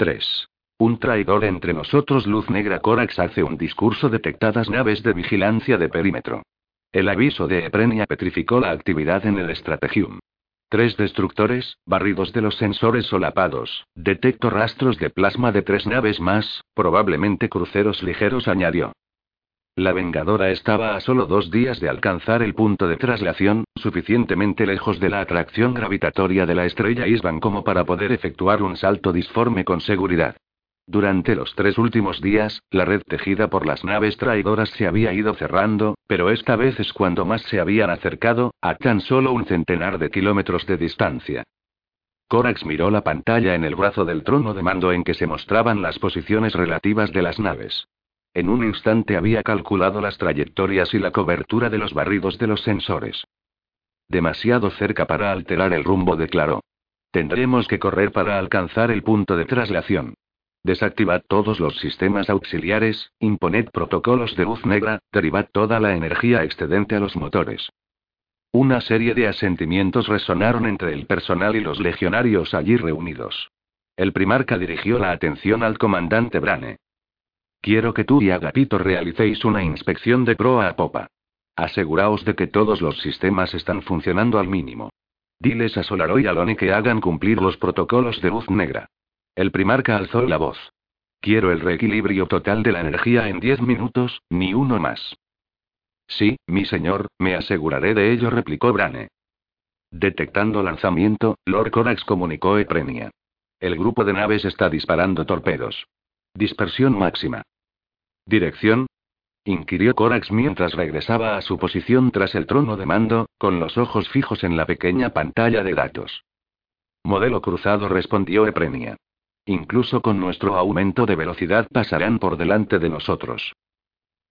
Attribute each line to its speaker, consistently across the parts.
Speaker 1: 3. Un traidor entre nosotros. Luz negra Corax hace un discurso detectadas naves de vigilancia de perímetro. El aviso de Eprenia petrificó la actividad en el Strategium. Tres destructores, barridos de los sensores solapados. Detecto rastros de plasma de tres naves más, probablemente cruceros ligeros, añadió. La Vengadora estaba a solo dos días de alcanzar el punto de traslación, suficientemente lejos de la atracción gravitatoria de la estrella Isban como para poder efectuar un salto disforme con seguridad. Durante los tres últimos días, la red tejida por las naves traidoras se había ido cerrando, pero esta vez es cuando más se habían acercado, a tan solo un centenar de kilómetros de distancia. Corax miró la pantalla en el brazo del trono de mando en que se mostraban las posiciones relativas de las naves. En un instante había calculado las trayectorias y la cobertura de los barridos de los sensores. Demasiado cerca para alterar el rumbo, declaró. Tendremos que correr para alcanzar el punto de traslación. Desactivad todos los sistemas auxiliares, imponed protocolos de luz negra, derivad toda la energía excedente a los motores. Una serie de asentimientos resonaron entre el personal y los legionarios allí reunidos. El primarca dirigió la atención al comandante Brane. Quiero que tú y Agapito realicéis una inspección de proa a popa. Aseguraos de que todos los sistemas están funcionando al mínimo. Diles a Solaro y a Loni que hagan cumplir los protocolos de luz negra. El primarca alzó la voz. Quiero el reequilibrio total de la energía en diez minutos, ni uno más. Sí, mi señor, me aseguraré de ello, replicó Brane. Detectando lanzamiento, Lord Corax comunicó Eprenia. El grupo de naves está disparando torpedos. Dispersión máxima. ¿Dirección? inquirió Corax mientras regresaba a su posición tras el trono de mando, con los ojos fijos en la pequeña pantalla de datos. Modelo cruzado, respondió Eprenia. Incluso con nuestro aumento de velocidad pasarán por delante de nosotros.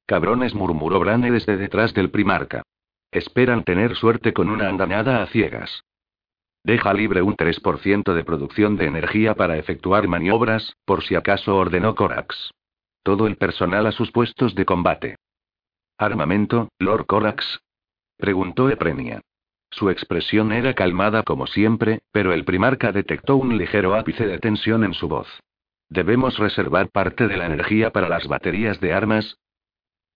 Speaker 1: Cabrones, murmuró Brane desde detrás del primarca. Esperan tener suerte con una andanada a ciegas. Deja libre un 3% de producción de energía para efectuar maniobras, por si acaso ordenó Corax. Todo el personal a sus puestos de combate. ¿Armamento, Lord Corax? preguntó Eprenia. Su expresión era calmada como siempre, pero el primarca detectó un ligero ápice de tensión en su voz. ¿Debemos reservar parte de la energía para las baterías de armas?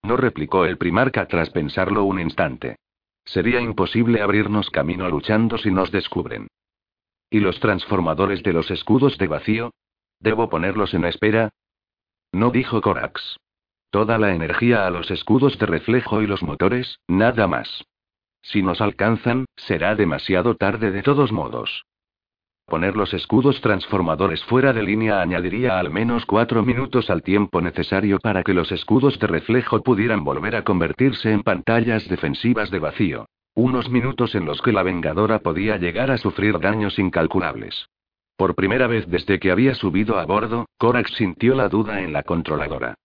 Speaker 1: No replicó el primarca tras pensarlo un instante. Sería imposible abrirnos camino luchando si nos descubren. ¿Y los transformadores de los escudos de vacío? ¿Debo ponerlos en espera? No dijo Corax. Toda la energía a los escudos de reflejo y los motores, nada más. Si nos alcanzan, será demasiado tarde de todos modos. Poner los escudos transformadores fuera de línea añadiría al menos cuatro minutos al tiempo necesario para que los escudos de reflejo pudieran volver a convertirse en pantallas defensivas de vacío. Unos minutos en los que la Vengadora podía llegar a sufrir daños incalculables. Por primera vez desde que había subido a bordo, Korax sintió la duda en la controladora.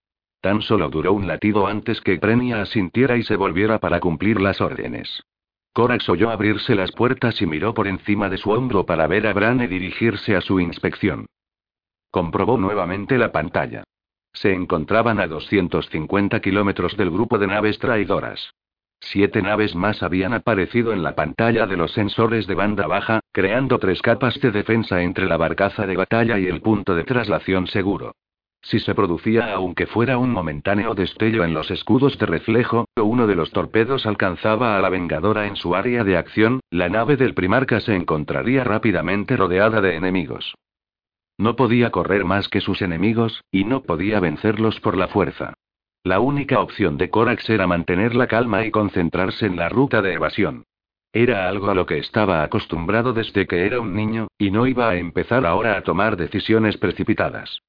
Speaker 1: Tan solo duró un latido antes que Prenia asintiera y se volviera para cumplir las órdenes. Corax oyó abrirse las puertas y miró por encima de su hombro para ver a Brane dirigirse a su inspección. Comprobó nuevamente la pantalla. Se encontraban a 250 kilómetros del grupo de naves traidoras. Siete naves más habían aparecido en la pantalla de los sensores de banda baja, creando tres capas de defensa entre la barcaza de batalla y el punto de traslación seguro. Si se producía aunque fuera un momentáneo destello en los escudos de reflejo, o uno de los torpedos alcanzaba a la Vengadora en su área de acción, la nave del primarca se encontraría rápidamente rodeada de enemigos. No podía correr más que sus enemigos, y no podía vencerlos por la fuerza. La única opción de Corax era mantener la calma y concentrarse en la ruta de evasión. Era algo a lo que estaba acostumbrado desde que era un niño, y no iba a empezar ahora a tomar decisiones precipitadas.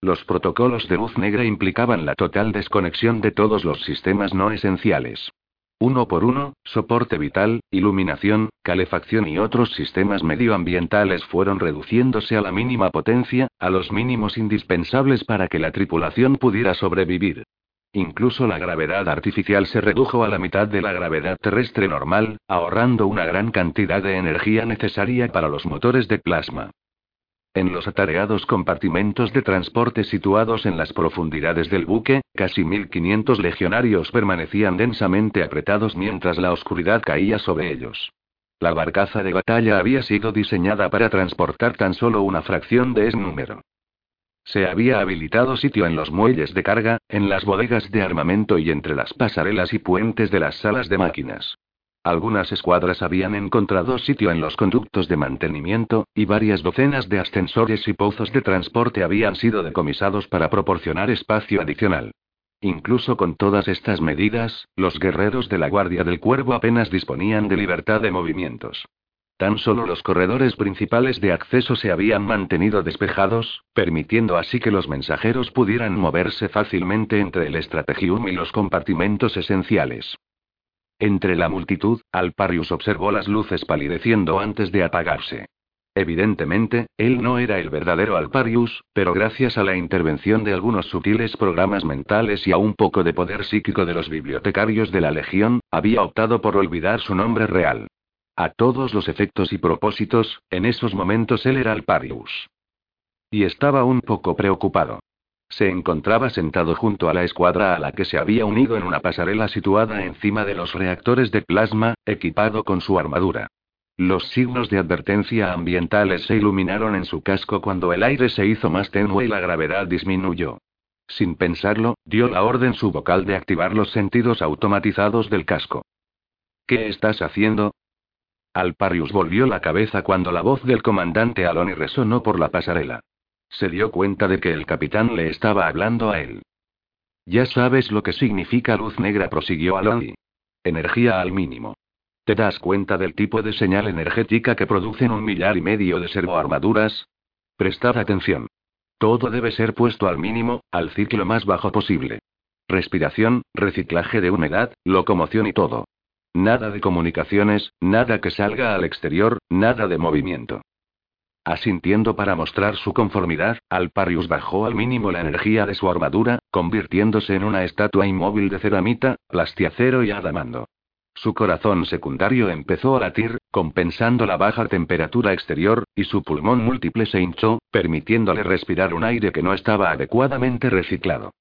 Speaker 1: Los protocolos de luz negra implicaban la total desconexión de todos los sistemas no esenciales. Uno por uno, soporte vital, iluminación, calefacción y otros sistemas medioambientales fueron reduciéndose a la mínima potencia, a los mínimos indispensables para que la tripulación pudiera sobrevivir. Incluso la gravedad artificial se redujo a la mitad de la gravedad terrestre normal, ahorrando una gran cantidad de energía necesaria para los motores de plasma. En los atareados compartimentos de transporte situados en las profundidades del buque, casi 1500 legionarios permanecían densamente apretados mientras la oscuridad caía sobre ellos. La barcaza de batalla había sido diseñada para transportar tan solo una fracción de ese número. Se había habilitado sitio en los muelles de carga, en las bodegas de armamento y entre las pasarelas y puentes de las salas de máquinas. Algunas escuadras habían encontrado sitio en los conductos de mantenimiento, y varias docenas de ascensores y pozos de transporte habían sido decomisados para proporcionar espacio adicional. Incluso con todas estas medidas, los guerreros de la Guardia del Cuervo apenas disponían de libertad de movimientos. Tan solo los corredores principales de acceso se habían mantenido despejados, permitiendo así que los mensajeros pudieran moverse fácilmente entre el estrategium y los compartimentos esenciales. Entre la multitud, Alparius observó las luces palideciendo antes de apagarse. Evidentemente, él no era el verdadero Alparius, pero gracias a la intervención de algunos sutiles programas mentales y a un poco de poder psíquico de los bibliotecarios de la Legión, había optado por olvidar su nombre real. A todos los efectos y propósitos, en esos momentos él era Alparius. Y estaba un poco preocupado. Se encontraba sentado junto a la escuadra a la que se había unido en una pasarela situada encima de los reactores de plasma, equipado con su armadura. Los signos de advertencia ambientales se iluminaron en su casco cuando el aire se hizo más tenue y la gravedad disminuyó. Sin pensarlo, dio la orden su vocal de activar los sentidos automatizados del casco. ¿Qué estás haciendo? Alparius volvió la cabeza cuando la voz del comandante Aloni resonó por la pasarela. Se dio cuenta de que el capitán le estaba hablando a él. Ya sabes lo que significa luz negra, prosiguió Aloni. Energía al mínimo. ¿Te das cuenta del tipo de señal energética que producen un millar y medio de servoarmaduras? Prestad atención. Todo debe ser puesto al mínimo, al ciclo más bajo posible. Respiración, reciclaje de humedad, locomoción y todo. Nada de comunicaciones, nada que salga al exterior, nada de movimiento. Asintiendo para mostrar su conformidad, Alparius bajó al mínimo la energía de su armadura, convirtiéndose en una estatua inmóvil de ceramita, plastiacero y adamando. Su corazón secundario empezó a latir, compensando la baja temperatura exterior, y su pulmón múltiple se hinchó, permitiéndole respirar un aire que no estaba adecuadamente reciclado.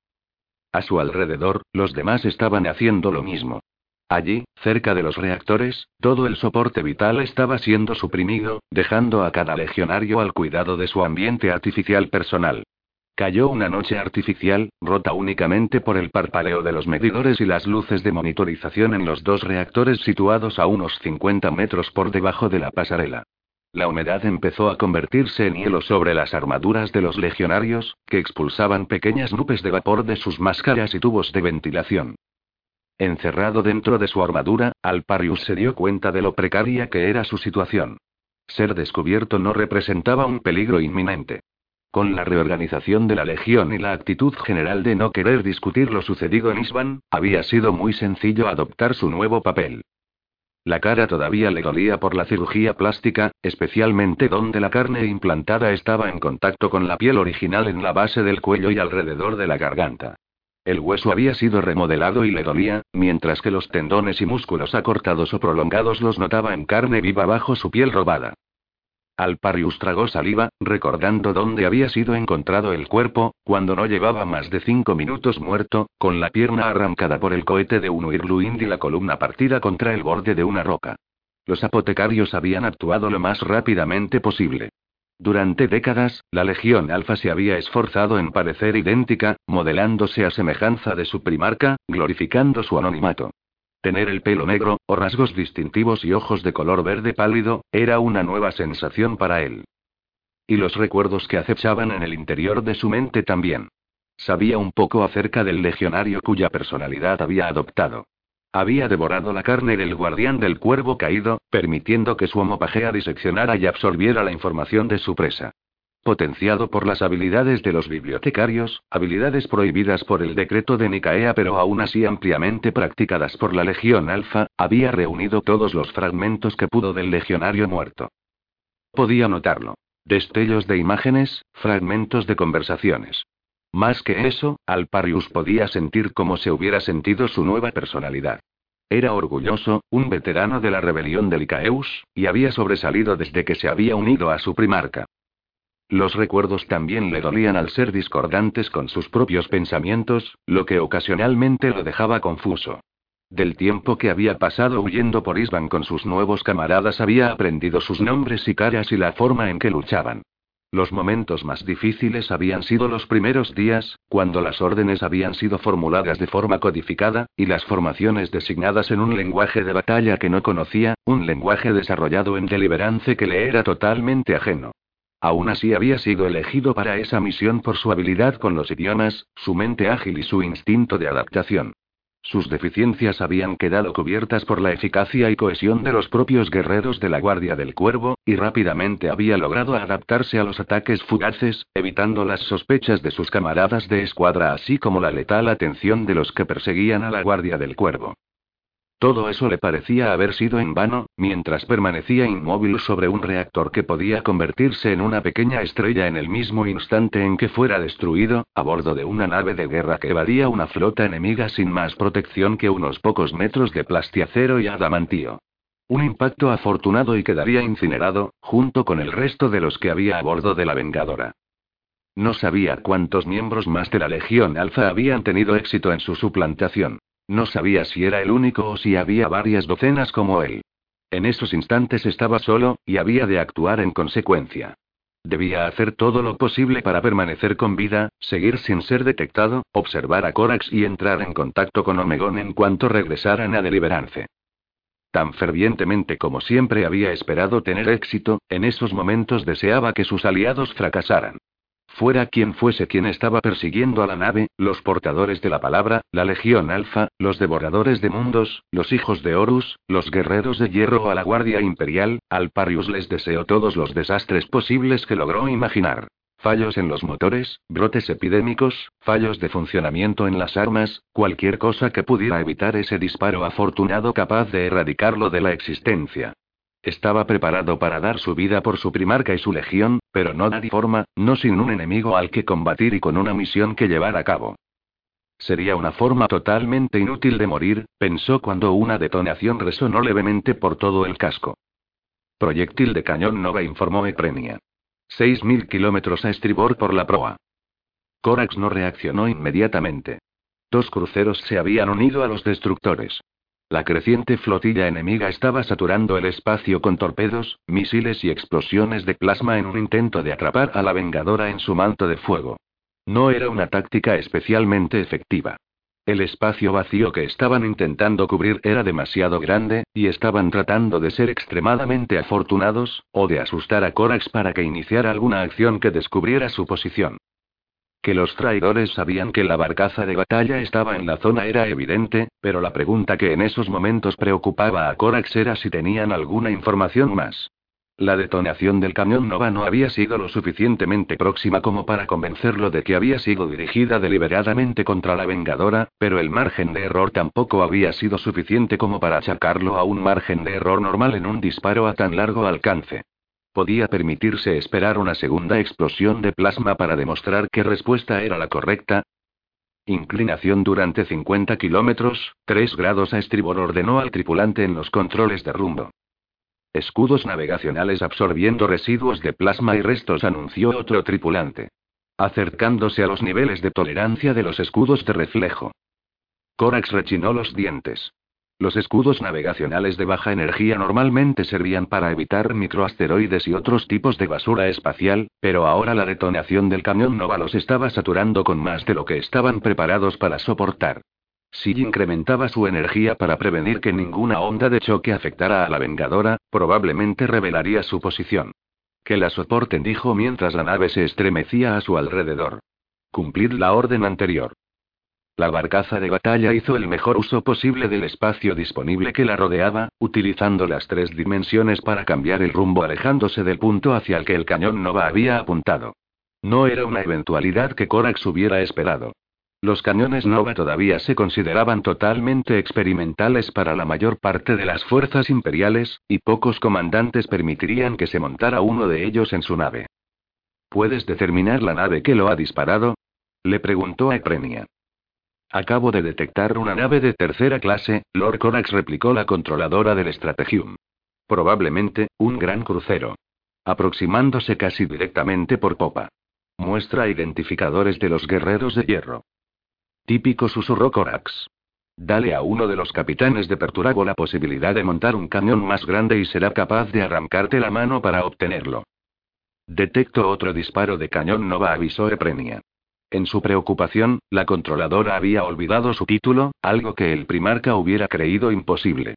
Speaker 1: A su alrededor, los demás estaban haciendo lo mismo. Allí, cerca de los reactores, todo el soporte vital estaba siendo suprimido, dejando a cada legionario al cuidado de su ambiente artificial personal. Cayó una noche artificial, rota únicamente por el parpaleo de los medidores y las luces de monitorización en los dos reactores situados a unos 50 metros por debajo de la pasarela. La humedad empezó a convertirse en hielo sobre las armaduras de los legionarios, que expulsaban pequeñas nubes de vapor de sus máscaras y tubos de ventilación. Encerrado dentro de su armadura, Alparius se dio cuenta de lo precaria que era su situación. Ser descubierto no representaba un peligro inminente. Con la reorganización de la Legión y la actitud general de no querer discutir lo sucedido en Isban, había sido muy sencillo adoptar su nuevo papel. La cara todavía le dolía por la cirugía plástica, especialmente donde la carne implantada estaba en contacto con la piel original en la base del cuello y alrededor de la garganta. El hueso había sido remodelado y le dolía, mientras que los tendones y músculos acortados o prolongados los notaba en carne viva bajo su piel robada. Alparius tragó saliva, recordando dónde había sido encontrado el cuerpo, cuando no llevaba más de cinco minutos muerto, con la pierna arrancada por el cohete de un Uirluind y la columna partida contra el borde de una roca. Los apotecarios habían actuado lo más rápidamente posible. Durante décadas, la Legión Alfa se había esforzado en parecer idéntica, modelándose a semejanza de su primarca, glorificando su anonimato. Tener el pelo negro, o rasgos distintivos y ojos de color verde pálido, era una nueva sensación para él. Y los recuerdos que acechaban en el interior de su mente también. Sabía un poco acerca del legionario cuya personalidad había adoptado. Había devorado la carne del guardián del cuervo caído, permitiendo que su homopagea diseccionara y absorbiera la información de su presa potenciado por las habilidades de los bibliotecarios, habilidades prohibidas por el decreto de Nicaea pero aún así ampliamente practicadas por la Legión Alfa, había reunido todos los fragmentos que pudo del legionario muerto. Podía notarlo. Destellos de imágenes, fragmentos de conversaciones. Más que eso, Alparius podía sentir como se hubiera sentido su nueva personalidad. Era orgulloso, un veterano de la rebelión de Licaeus, y había sobresalido desde que se había unido a su primarca. Los recuerdos también le dolían al ser discordantes con sus propios pensamientos, lo que ocasionalmente lo dejaba confuso. Del tiempo que había pasado huyendo por Isban con sus nuevos camaradas había aprendido sus nombres y caras y la forma en que luchaban. Los momentos más difíciles habían sido los primeros días, cuando las órdenes habían sido formuladas de forma codificada, y las formaciones designadas en un lenguaje de batalla que no conocía, un lenguaje desarrollado en Deliverance que le era totalmente ajeno. Aún así había sido elegido para esa misión por su habilidad con los idiomas, su mente ágil y su instinto de adaptación. Sus deficiencias habían quedado cubiertas por la eficacia y cohesión de los propios guerreros de la Guardia del Cuervo, y rápidamente había logrado adaptarse a los ataques fugaces, evitando las sospechas de sus camaradas de escuadra así como la letal atención de los que perseguían a la Guardia del Cuervo. Todo eso le parecía haber sido en vano, mientras permanecía inmóvil sobre un reactor que podía convertirse en una pequeña estrella en el mismo instante en que fuera destruido, a bordo de una nave de guerra que evadía una flota enemiga sin más protección que unos pocos metros de plastiacero y adamantío. Un impacto afortunado y quedaría incinerado, junto con el resto de los que había a bordo de la Vengadora. No sabía cuántos miembros más de la Legión Alfa habían tenido éxito en su suplantación. No sabía si era el único o si había varias docenas como él. En esos instantes estaba solo, y había de actuar en consecuencia. Debía hacer todo lo posible para permanecer con vida, seguir sin ser detectado, observar a Corax y entrar en contacto con Omegon en cuanto regresaran a Deliverance. Tan fervientemente como siempre había esperado tener éxito, en esos momentos deseaba que sus aliados fracasaran. Fuera quien fuese quien estaba persiguiendo a la nave, los portadores de la palabra, la Legión Alfa, los devoradores de mundos, los hijos de Horus, los guerreros de hierro o a la Guardia Imperial, al Parius les deseó todos los desastres posibles que logró imaginar. Fallos en los motores, brotes epidémicos, fallos de funcionamiento en las armas, cualquier cosa que pudiera evitar ese disparo afortunado capaz de erradicarlo de la existencia. Estaba preparado para dar su vida por su primarca y su legión, pero no de forma, no sin un enemigo al que combatir y con una misión que llevar a cabo. Sería una forma totalmente inútil de morir, pensó cuando una detonación resonó levemente por todo el casco. Proyectil de cañón Nova informó Eprenia. Seis mil kilómetros a estribor por la proa. Corax no reaccionó inmediatamente. Dos cruceros se habían unido a los destructores. La creciente flotilla enemiga estaba saturando el espacio con torpedos, misiles y explosiones de plasma en un intento de atrapar a la Vengadora en su manto de fuego. No era una táctica especialmente efectiva. El espacio vacío que estaban intentando cubrir era demasiado grande, y estaban tratando de ser extremadamente afortunados, o de asustar a Corax para que iniciara alguna acción que descubriera su posición. Que los traidores sabían que la barcaza de batalla estaba en la zona era evidente, pero la pregunta que en esos momentos preocupaba a Corax era si tenían alguna información más. La detonación del camión Nova no había sido lo suficientemente próxima como para convencerlo de que había sido dirigida deliberadamente contra la Vengadora, pero el margen de error tampoco había sido suficiente como para achacarlo a un margen de error normal en un disparo a tan largo alcance. Podía permitirse esperar una segunda explosión de plasma para demostrar que respuesta era la correcta. Inclinación durante 50 kilómetros, 3 grados a estribor ordenó al tripulante en los controles de rumbo. Escudos navegacionales absorbiendo residuos de plasma y restos anunció otro tripulante. Acercándose a los niveles de tolerancia de los escudos de reflejo. Corax rechinó los dientes. Los escudos navegacionales de baja energía normalmente servían para evitar microasteroides y otros tipos de basura espacial, pero ahora la detonación del camión Nova los estaba saturando con más de lo que estaban preparados para soportar. Si incrementaba su energía para prevenir que ninguna onda de choque afectara a la Vengadora, probablemente revelaría su posición. Que la soporten, dijo mientras la nave se estremecía a su alrededor. Cumplid la orden anterior. La barcaza de batalla hizo el mejor uso posible del espacio disponible que la rodeaba, utilizando las tres dimensiones para cambiar el rumbo alejándose del punto hacia el que el cañón Nova había apuntado. No era una eventualidad que Corax hubiera esperado. Los cañones Nova todavía se consideraban totalmente experimentales para la mayor parte de las fuerzas imperiales, y pocos comandantes permitirían que se montara uno de ellos en su nave. ¿Puedes determinar la nave que lo ha disparado? Le preguntó a Eprenia. Acabo de detectar una nave de tercera clase, Lord Corax replicó la controladora del Strategium. Probablemente, un gran crucero. Aproximándose casi directamente por popa. Muestra identificadores de los guerreros de hierro. Típico susurró Corax. Dale a uno de los capitanes de Perturago la posibilidad de montar un cañón más grande y será capaz de arrancarte la mano para obtenerlo. Detecto otro disparo de cañón Nova, avisó Eprenia. En su preocupación, la controladora había olvidado su título, algo que el primarca hubiera creído imposible.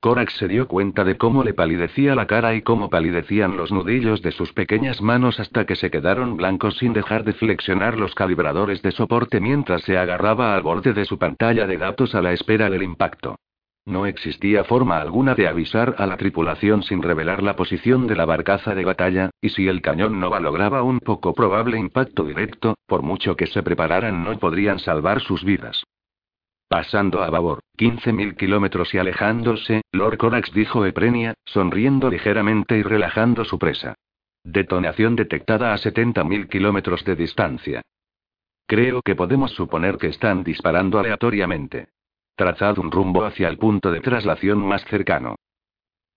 Speaker 1: Corax se dio cuenta de cómo le palidecía la cara y cómo palidecían los nudillos de sus pequeñas manos hasta que se quedaron blancos sin dejar de flexionar los calibradores de soporte mientras se agarraba al borde de su pantalla de datos a la espera del impacto. No existía forma alguna de avisar a la tripulación sin revelar la posición de la barcaza de batalla, y si el cañón no lograba un poco probable impacto directo, por mucho que se prepararan no podrían salvar sus vidas. Pasando a babor, 15.000 kilómetros y alejándose, Lord Corax dijo Eprenia, sonriendo ligeramente y relajando su presa. Detonación detectada a 70.000 kilómetros de distancia. Creo que podemos suponer que están disparando aleatoriamente. Trazad un rumbo hacia el punto de traslación más cercano.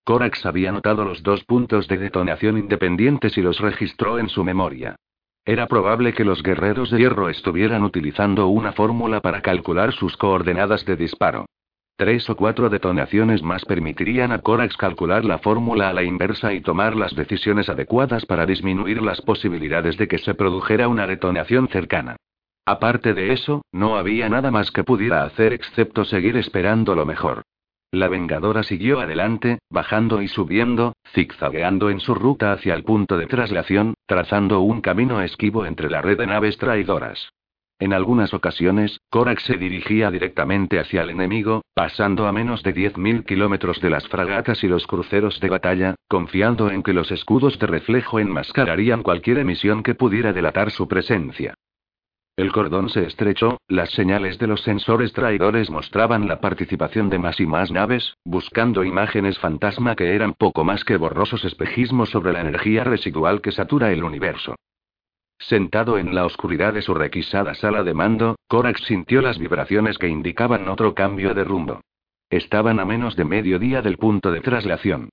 Speaker 1: Corax había notado los dos puntos de detonación independientes y los registró en su memoria. Era probable que los guerreros de hierro estuvieran utilizando una fórmula para calcular sus coordenadas de disparo. Tres o cuatro detonaciones más permitirían a Corax calcular la fórmula a la inversa y tomar las decisiones adecuadas para disminuir las posibilidades de que se produjera una detonación cercana. Aparte de eso, no había nada más que pudiera hacer excepto seguir esperando lo mejor. La Vengadora siguió adelante, bajando y subiendo, zigzagueando en su ruta hacia el punto de traslación, trazando un camino esquivo entre la red de naves traidoras. En algunas ocasiones, Korak se dirigía directamente hacia el enemigo, pasando a menos de 10.000 kilómetros de las fragatas y los cruceros de batalla, confiando en que los escudos de reflejo enmascararían cualquier emisión que pudiera delatar su presencia. El cordón se estrechó, las señales de los sensores traidores mostraban la participación de más y más naves, buscando imágenes fantasma que eran poco más que borrosos espejismos sobre la energía residual que satura el universo. Sentado en la oscuridad de su requisada sala de mando, Korax sintió las vibraciones que indicaban otro cambio de rumbo. Estaban a menos de medio día del punto de traslación.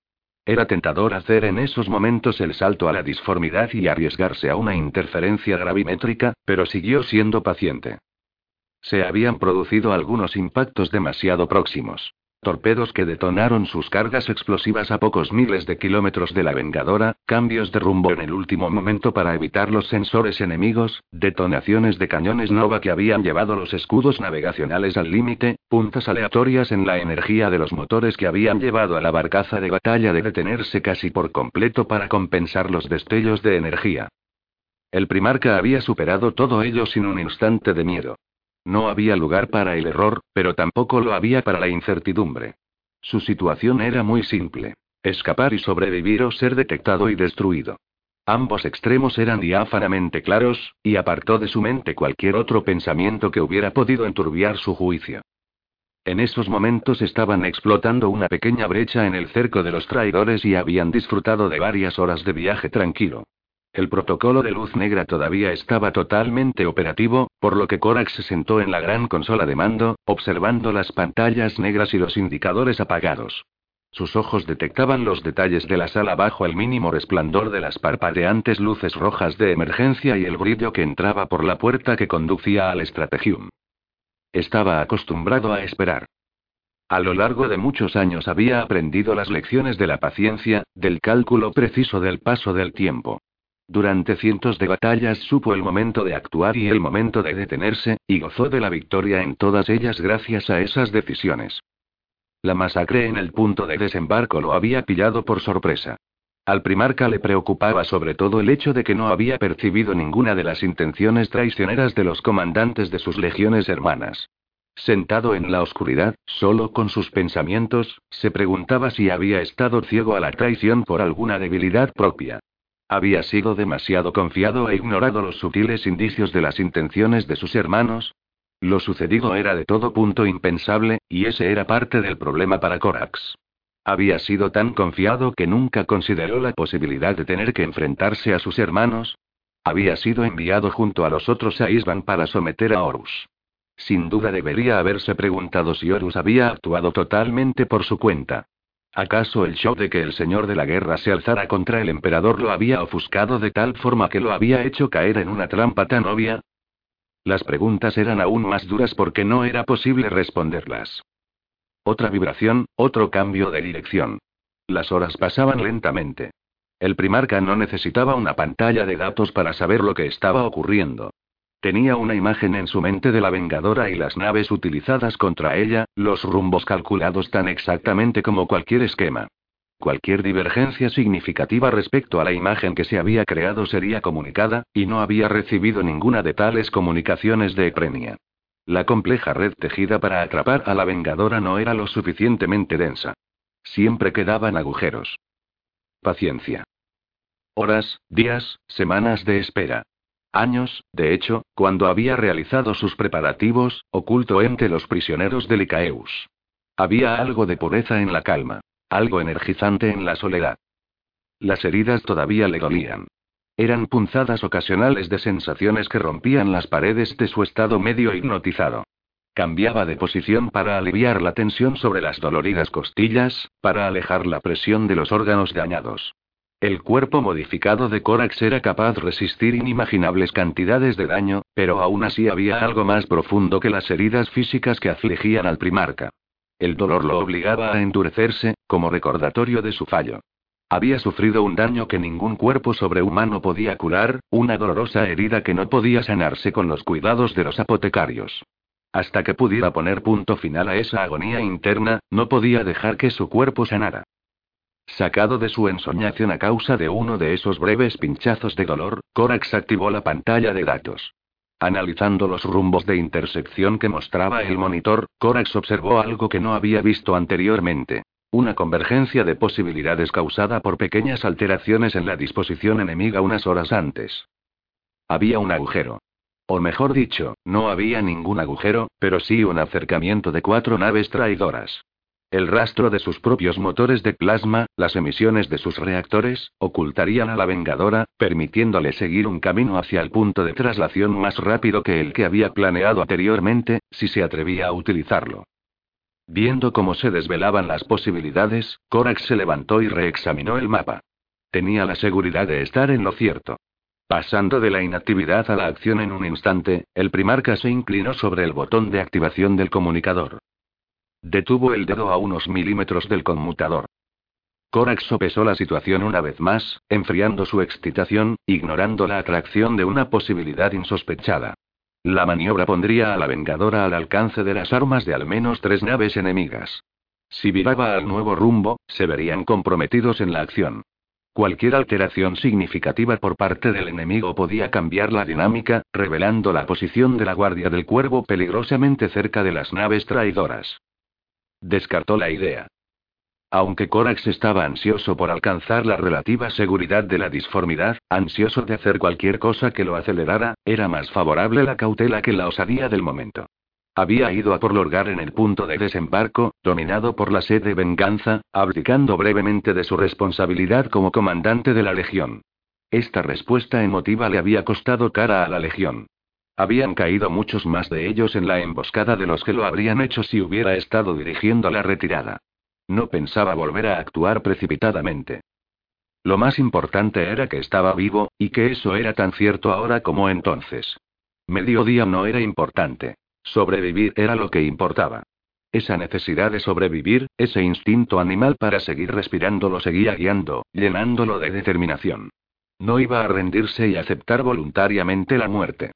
Speaker 1: Era tentador hacer en esos momentos el salto a la disformidad y arriesgarse a una interferencia gravimétrica, pero siguió siendo paciente. Se habían producido algunos impactos demasiado próximos. Torpedos que detonaron sus cargas explosivas a pocos miles de kilómetros de la Vengadora, cambios de rumbo en el último momento para evitar los sensores enemigos, detonaciones de cañones Nova que habían llevado los escudos navegacionales al límite, puntas aleatorias en la energía de los motores que habían llevado a la barcaza de batalla de detenerse casi por completo para compensar los destellos de energía. El primarca había superado todo ello sin un instante de miedo. No había lugar para el error, pero tampoco lo había para la incertidumbre. Su situación era muy simple. Escapar y sobrevivir o ser detectado y destruido. Ambos extremos eran diáfanamente claros, y apartó de su mente cualquier otro pensamiento que hubiera podido enturbiar su juicio. En esos momentos estaban explotando una pequeña brecha en el cerco de los traidores y habían disfrutado de varias horas de viaje tranquilo. El protocolo de luz negra todavía estaba totalmente operativo, por lo que Korak se sentó en la gran consola de mando, observando las pantallas negras y los indicadores apagados. Sus ojos detectaban los detalles de la sala bajo el mínimo resplandor de las parpadeantes luces rojas de emergencia y el brillo que entraba por la puerta que conducía al Strategium. Estaba acostumbrado a esperar. A lo largo de muchos años había aprendido las lecciones de la paciencia, del cálculo preciso del paso del tiempo. Durante cientos de batallas supo el momento de actuar y el momento de detenerse, y gozó de la victoria en todas ellas gracias a esas decisiones. La masacre en el punto de desembarco lo había pillado por sorpresa. Al primarca le preocupaba sobre todo el hecho de que no había percibido ninguna de las intenciones traicioneras de los comandantes de sus legiones hermanas. Sentado en la oscuridad, solo con sus pensamientos, se preguntaba si había estado ciego a la traición por alguna debilidad propia. Había sido demasiado confiado e ignorado los sutiles indicios de las intenciones de sus hermanos. Lo sucedido era de todo punto impensable, y ese era parte del problema para Corax. Había sido tan confiado que nunca consideró la posibilidad de tener que enfrentarse a sus hermanos. Había sido enviado junto a los otros a Isban para someter a Horus. Sin duda debería haberse preguntado si Horus había actuado totalmente por su cuenta. ¿Acaso el show de que el señor de la guerra se alzara contra el emperador lo había ofuscado de tal forma que lo había hecho caer en una trampa tan obvia? Las preguntas eran aún más duras porque no era posible responderlas. Otra vibración, otro cambio de dirección. Las horas pasaban lentamente. El primarca no necesitaba una pantalla de datos para saber lo que estaba ocurriendo. Tenía una imagen en su mente de la Vengadora y las naves utilizadas contra ella, los rumbos calculados tan exactamente como cualquier esquema. Cualquier divergencia significativa respecto a la imagen que se había creado sería comunicada, y no había recibido ninguna de tales comunicaciones de Eprenia. La compleja red tejida para atrapar a la Vengadora no era lo suficientemente densa. Siempre quedaban agujeros. Paciencia. Horas, días, semanas de espera. Años, de hecho, cuando había realizado sus preparativos, oculto entre los prisioneros de Licaeus. Había algo de pureza en la calma, algo energizante en la soledad. Las heridas todavía le dolían. Eran punzadas ocasionales de sensaciones que rompían las paredes de su estado medio hipnotizado. Cambiaba de posición para aliviar la tensión sobre las doloridas costillas, para alejar la presión de los órganos dañados. El cuerpo modificado de Corax era capaz de resistir inimaginables cantidades de daño, pero aún así había algo más profundo que las heridas físicas que afligían al primarca. El dolor lo obligaba a endurecerse, como recordatorio de su fallo. Había sufrido un daño que ningún cuerpo sobrehumano podía curar, una dolorosa herida que no podía sanarse con los cuidados de los apotecarios. Hasta que pudiera poner punto final a esa agonía interna, no podía dejar que su cuerpo sanara. Sacado de su ensoñación a causa de uno de esos breves pinchazos de dolor, Corax activó la pantalla de datos. Analizando los rumbos de intersección que mostraba el monitor, Corax observó algo que no había visto anteriormente. Una convergencia de posibilidades causada por pequeñas alteraciones en la disposición enemiga unas horas antes. Había un agujero. O mejor dicho, no había ningún agujero, pero sí un acercamiento de cuatro naves traidoras. El rastro de sus propios motores de plasma, las emisiones de sus reactores, ocultarían a la Vengadora, permitiéndole seguir un camino hacia el punto de traslación más rápido que el que había planeado anteriormente, si se atrevía a utilizarlo. Viendo cómo se desvelaban las posibilidades, Korax se levantó y reexaminó el mapa. Tenía la seguridad de estar en lo cierto. Pasando de la inactividad a la acción en un instante, el primarca se inclinó sobre el botón de activación del comunicador. Detuvo el dedo a unos milímetros del conmutador. Korax sopesó la situación una vez más, enfriando su excitación, ignorando la atracción de una posibilidad insospechada. La maniobra pondría a la Vengadora al alcance de las armas de al menos tres naves enemigas. Si viraba al nuevo rumbo, se verían comprometidos en la acción. Cualquier alteración significativa por parte del enemigo podía cambiar la dinámica, revelando la posición de la Guardia del Cuervo peligrosamente cerca de las naves traidoras. Descartó la idea. Aunque Corax estaba ansioso por alcanzar la relativa seguridad de la disformidad, ansioso de hacer cualquier cosa que lo acelerara, era más favorable la cautela que la osadía del momento. Había ido a por Lorgar en el punto de desembarco, dominado por la sed de venganza, abdicando brevemente de su responsabilidad como comandante de la Legión. Esta respuesta emotiva le había costado cara a la Legión. Habían caído muchos más de ellos en la emboscada de los que lo habrían hecho si hubiera estado dirigiendo la retirada. No pensaba volver a actuar precipitadamente. Lo más importante era que estaba vivo, y que eso era tan cierto ahora como entonces. Mediodía no era importante. Sobrevivir era lo que importaba. Esa necesidad de sobrevivir, ese instinto animal para seguir respirando lo seguía guiando, llenándolo de determinación. No iba a rendirse y aceptar voluntariamente la muerte.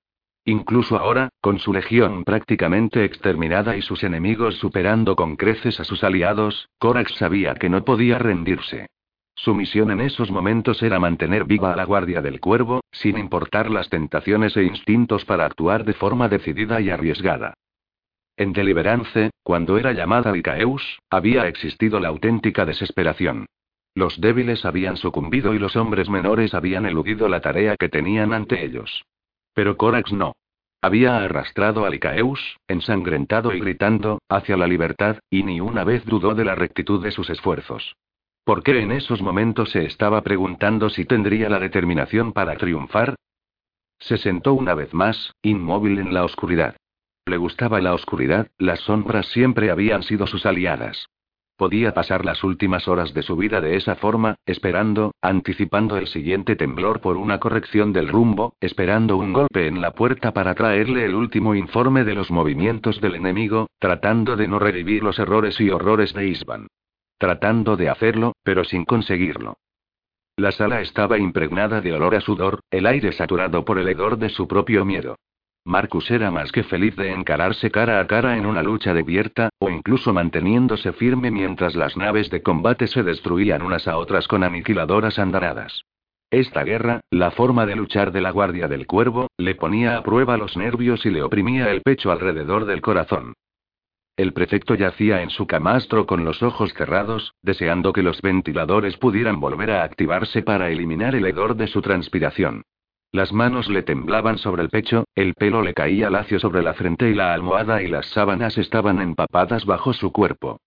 Speaker 1: Incluso ahora, con su legión prácticamente exterminada y sus enemigos superando con creces a sus aliados, Korax sabía que no podía rendirse. Su misión en esos momentos era mantener viva a la Guardia del Cuervo, sin importar las tentaciones e instintos para actuar de forma decidida y arriesgada. En Deliverance, cuando era llamada Icaeus, había existido la auténtica desesperación. Los débiles habían sucumbido y los hombres menores habían eludido la tarea que tenían ante ellos. Pero Corax no. Había arrastrado a Licaeus, ensangrentado y gritando, hacia la libertad, y ni una vez dudó de la rectitud de sus esfuerzos. ¿Por qué en esos momentos se estaba preguntando si tendría la determinación para triunfar? Se sentó una vez más, inmóvil en la oscuridad. Le gustaba la oscuridad, las sombras siempre habían sido sus aliadas. Podía pasar las últimas horas de su vida de esa forma, esperando, anticipando el siguiente temblor por una corrección del rumbo, esperando un golpe en la puerta para traerle el último informe de los movimientos del enemigo, tratando de no revivir los errores y horrores de Isban. Tratando de hacerlo, pero sin conseguirlo. La sala estaba impregnada de olor a sudor, el aire saturado por el hedor de su propio miedo. Marcus era más que feliz de encararse cara a cara en una lucha abierta, o incluso manteniéndose firme mientras las naves de combate se destruían unas a otras con aniquiladoras andaradas. Esta guerra, la forma de luchar de la Guardia del Cuervo, le ponía a prueba los nervios y le oprimía el pecho alrededor del corazón. El prefecto yacía en su camastro con los ojos cerrados, deseando que los ventiladores pudieran volver a activarse para eliminar el hedor de su transpiración. Las manos le temblaban sobre el pecho, el pelo le caía lacio sobre la frente y la almohada y las sábanas estaban empapadas bajo su cuerpo.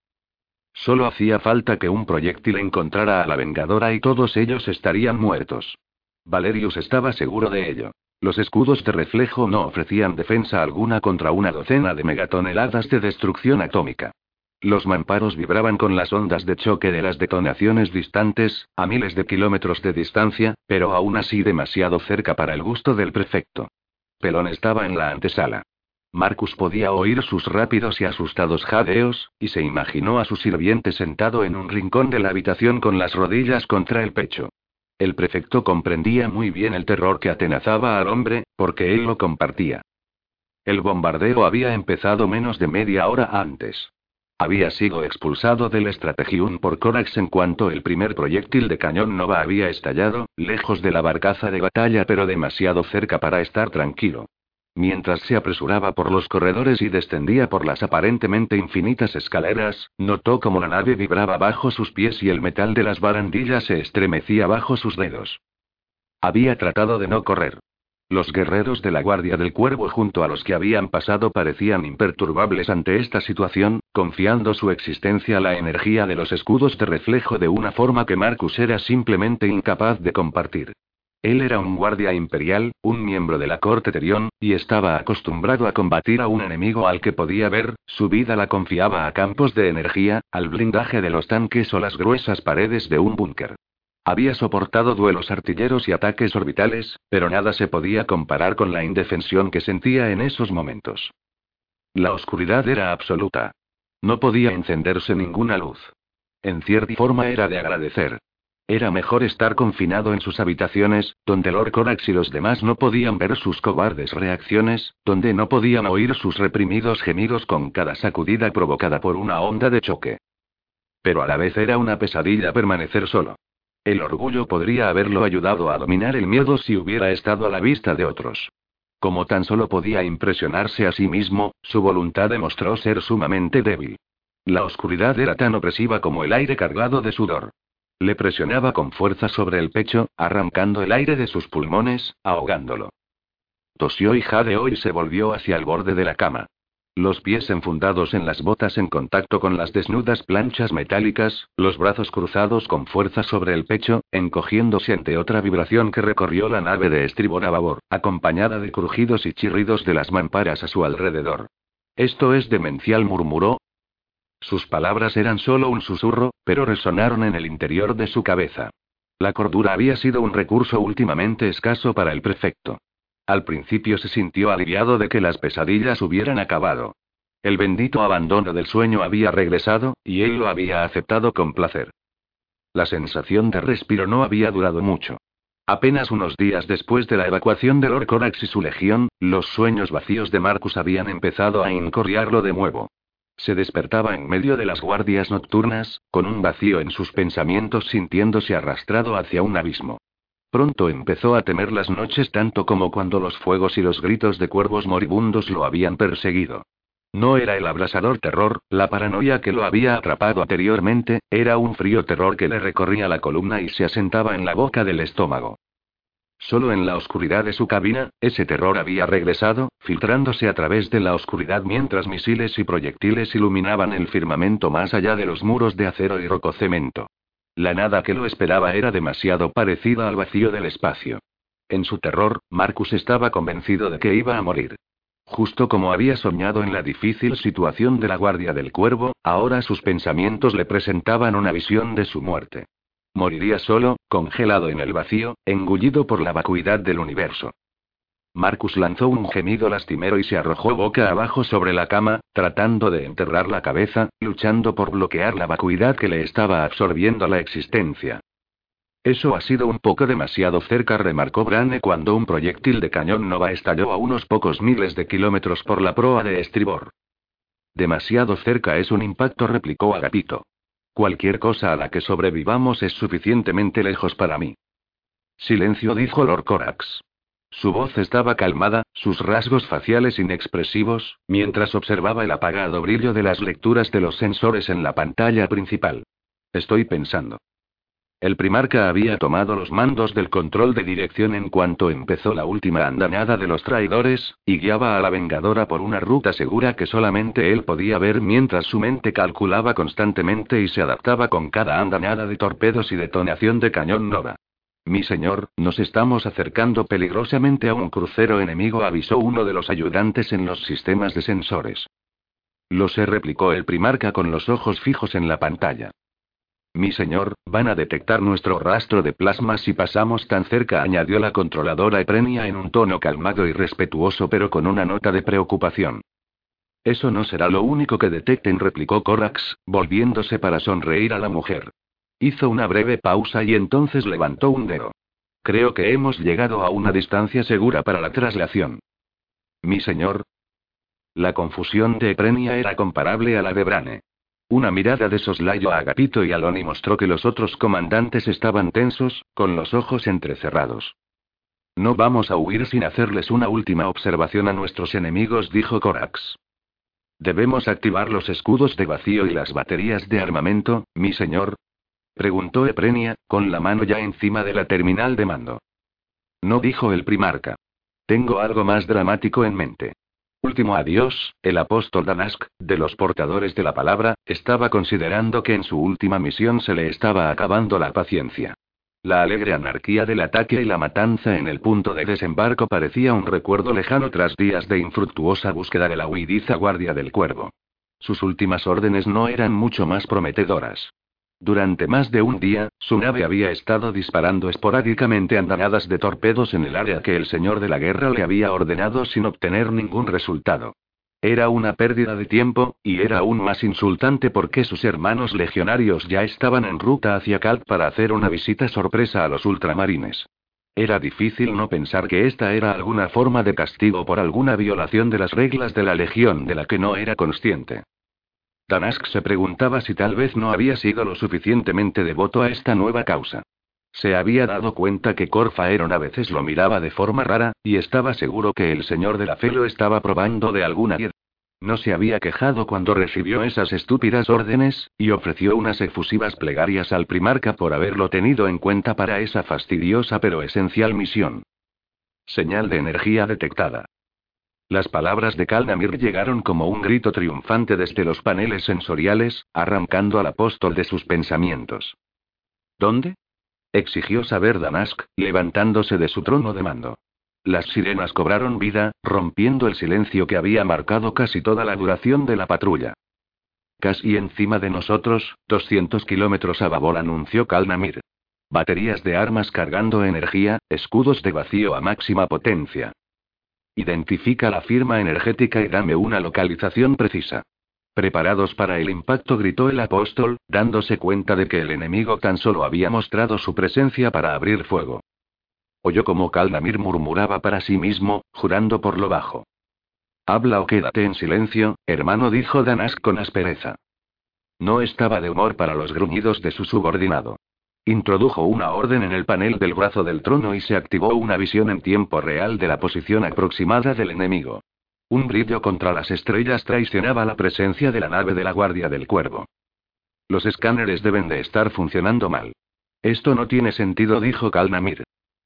Speaker 1: Solo hacía falta que un proyectil encontrara a la Vengadora y todos ellos estarían muertos. Valerius estaba seguro de ello. Los escudos de reflejo no ofrecían defensa alguna contra una docena de megatoneladas de destrucción atómica. Los mamparos vibraban con las ondas de choque de las detonaciones distantes, a miles de kilómetros de distancia, pero aún así demasiado cerca para el gusto del prefecto. Pelón estaba en la antesala. Marcus podía oír sus rápidos y asustados jadeos, y se imaginó a su sirviente sentado en un rincón de la habitación con las rodillas contra el pecho. El prefecto comprendía muy bien el terror que atenazaba al hombre, porque él lo compartía. El bombardeo había empezado menos de media hora antes. Había sido expulsado del Strategium por Corax en cuanto el primer proyectil de cañón Nova había estallado, lejos de la barcaza de batalla pero demasiado cerca para estar tranquilo. Mientras se apresuraba por los corredores y descendía por las aparentemente infinitas escaleras, notó como la nave vibraba bajo sus pies y el metal de las barandillas se estremecía bajo sus dedos. Había tratado de no correr. Los guerreros de la Guardia del Cuervo junto a los que habían pasado parecían imperturbables ante esta situación, confiando su existencia a la energía de los escudos de reflejo de una forma que Marcus era simplemente incapaz de compartir. Él era un guardia imperial, un miembro de la corte Terión, y estaba acostumbrado a combatir a un enemigo al que podía ver, su vida la confiaba a campos de energía, al blindaje de los tanques o las gruesas paredes de un búnker. Había soportado duelos artilleros y ataques orbitales, pero nada se podía comparar con la indefensión que sentía en esos momentos. La oscuridad era absoluta. No podía encenderse ninguna luz. En cierta forma era de agradecer. Era mejor estar confinado en sus habitaciones, donde Lord Corax y los demás no podían ver sus cobardes reacciones, donde no podían oír sus reprimidos gemidos con cada sacudida provocada por una onda de choque. Pero a la vez era una pesadilla permanecer solo. El orgullo podría haberlo ayudado a dominar el miedo si hubiera estado a la vista de otros. Como tan solo podía impresionarse a sí mismo, su voluntad demostró ser sumamente débil. La oscuridad era tan opresiva como el aire cargado de sudor. Le presionaba con fuerza sobre el pecho, arrancando el aire de sus pulmones, ahogándolo. Tosió y jadeó y se volvió hacia el borde de la cama. Los pies enfundados en las botas en contacto con las desnudas planchas metálicas, los brazos cruzados con fuerza sobre el pecho, encogiéndose ante otra vibración que recorrió la nave de estribor a babor, acompañada de crujidos y chirridos de las mamparas a su alrededor. Esto es demencial, murmuró. Sus palabras eran solo un susurro, pero resonaron en el interior de su cabeza. La cordura había sido un recurso últimamente escaso para el prefecto. Al principio se sintió aliviado de que las pesadillas hubieran acabado. El bendito abandono del sueño había regresado, y él lo había aceptado con placer. La sensación de respiro no había durado mucho. Apenas unos días después de la evacuación de Lord Corax y su legión, los sueños vacíos de Marcus habían empezado a incorriarlo de nuevo. Se despertaba en medio de las guardias nocturnas, con un vacío en sus pensamientos sintiéndose arrastrado hacia un abismo. Pronto empezó a temer las noches tanto como cuando los fuegos y los gritos de cuervos moribundos lo habían perseguido. No era el abrasador terror, la paranoia que lo había atrapado anteriormente, era un frío terror que le recorría la columna y se asentaba en la boca del estómago. Solo en la oscuridad de su cabina, ese terror había regresado, filtrándose a través de la oscuridad mientras misiles y proyectiles iluminaban el firmamento más allá de los muros de acero y rococemento. La nada que lo esperaba era demasiado parecida al vacío del espacio. En su terror, Marcus estaba convencido de que iba a morir. Justo como había soñado en la difícil situación de la Guardia del Cuervo, ahora sus pensamientos le presentaban una visión de su muerte. Moriría solo, congelado en el vacío, engullido por la vacuidad del universo. Marcus lanzó un gemido lastimero y se arrojó boca abajo sobre la cama, tratando de enterrar la cabeza, luchando por bloquear la vacuidad que le estaba absorbiendo la existencia. Eso ha sido un poco demasiado cerca, remarcó Brane cuando un proyectil de cañón Nova estalló a unos pocos miles de kilómetros por la proa de estribor. Demasiado cerca es un impacto, replicó Agapito. Cualquier cosa a la que sobrevivamos es suficientemente lejos para mí. Silencio, dijo Lord Corax. Su voz estaba calmada, sus rasgos faciales inexpresivos, mientras observaba el apagado brillo de las lecturas de los sensores en la pantalla principal. Estoy pensando. El primarca había tomado los mandos del control de dirección en cuanto empezó la última andanada de los traidores, y guiaba a la Vengadora por una ruta segura que solamente él podía ver mientras su mente calculaba constantemente y se adaptaba con cada andanada de torpedos y detonación de cañón Nova. Mi señor, nos estamos acercando peligrosamente a un crucero enemigo, avisó uno de los ayudantes en los sistemas de sensores. Lo sé, replicó el primarca con los ojos fijos en la pantalla. Mi señor, van a detectar nuestro rastro de plasma si pasamos tan cerca, añadió la controladora Eprenia en un tono calmado y respetuoso pero con una nota de preocupación. Eso no será lo único que detecten, replicó Corax, volviéndose para sonreír a la mujer. Hizo una breve pausa y entonces levantó un dedo. Creo que hemos llegado a una distancia segura para la traslación. Mi señor. La confusión de Eprenia era comparable a la de Brane. Una mirada de soslayo a Agapito y Aloni mostró que los otros comandantes estaban tensos, con los ojos entrecerrados. No vamos a huir sin hacerles una última observación a nuestros enemigos, dijo Corax. ¿Debemos activar los escudos de vacío y las baterías de armamento, mi señor? Preguntó Eprenia, con la mano ya encima de la terminal de mando. No dijo el primarca. Tengo algo más dramático en mente. Último adiós, el apóstol Danask, de los portadores de la palabra, estaba considerando que en su última misión se le estaba acabando la paciencia. La alegre anarquía del ataque y la matanza en el punto de desembarco parecía un recuerdo lejano tras días de infructuosa búsqueda de la huidiza guardia del cuervo. Sus últimas órdenes no eran mucho más prometedoras. Durante más de un día, su nave había estado disparando esporádicamente andanadas de torpedos en el área que el señor de la guerra le había ordenado sin obtener ningún resultado. Era una pérdida de tiempo, y era aún más insultante porque sus hermanos legionarios ya estaban en ruta hacia Calp para hacer una visita sorpresa a los ultramarines. Era difícil no pensar que esta era alguna forma de castigo por alguna violación de las reglas de la Legión de la que no era consciente. Danask se preguntaba si tal vez no había sido lo suficientemente devoto a esta nueva causa. Se había dado cuenta que Corfaeron a veces lo miraba de forma rara, y estaba seguro que el señor de la fe lo estaba probando de alguna piedra. No se había quejado cuando recibió esas estúpidas órdenes, y ofreció unas efusivas plegarias al primarca por haberlo tenido en cuenta para esa fastidiosa pero esencial misión. Señal de energía detectada. Las palabras de Kalnamir llegaron como un grito triunfante desde los paneles sensoriales, arrancando al apóstol de sus pensamientos. ¿Dónde? exigió saber Danask, levantándose de su trono de mando. Las sirenas cobraron vida, rompiendo el silencio que había marcado casi toda la duración de la patrulla. Casi encima de nosotros, 200 kilómetros a babor, anunció Kalnamir. Baterías de armas cargando energía, escudos de vacío a máxima potencia. Identifica la firma energética y dame una localización precisa. Preparados para el impacto, gritó el apóstol, dándose cuenta de que el enemigo tan solo había mostrado su presencia para abrir fuego. Oyó como Kaldamir murmuraba para sí mismo, jurando por lo bajo. Habla o quédate en silencio, hermano, dijo Danask con aspereza. No estaba de humor para los gruñidos de su subordinado. Introdujo una orden en el panel del brazo del trono y se activó una visión en tiempo real de la posición aproximada del enemigo. Un brillo contra las estrellas traicionaba la presencia de la nave de la Guardia del Cuervo. Los escáneres deben de estar funcionando mal. Esto no tiene sentido, dijo Kalnamir.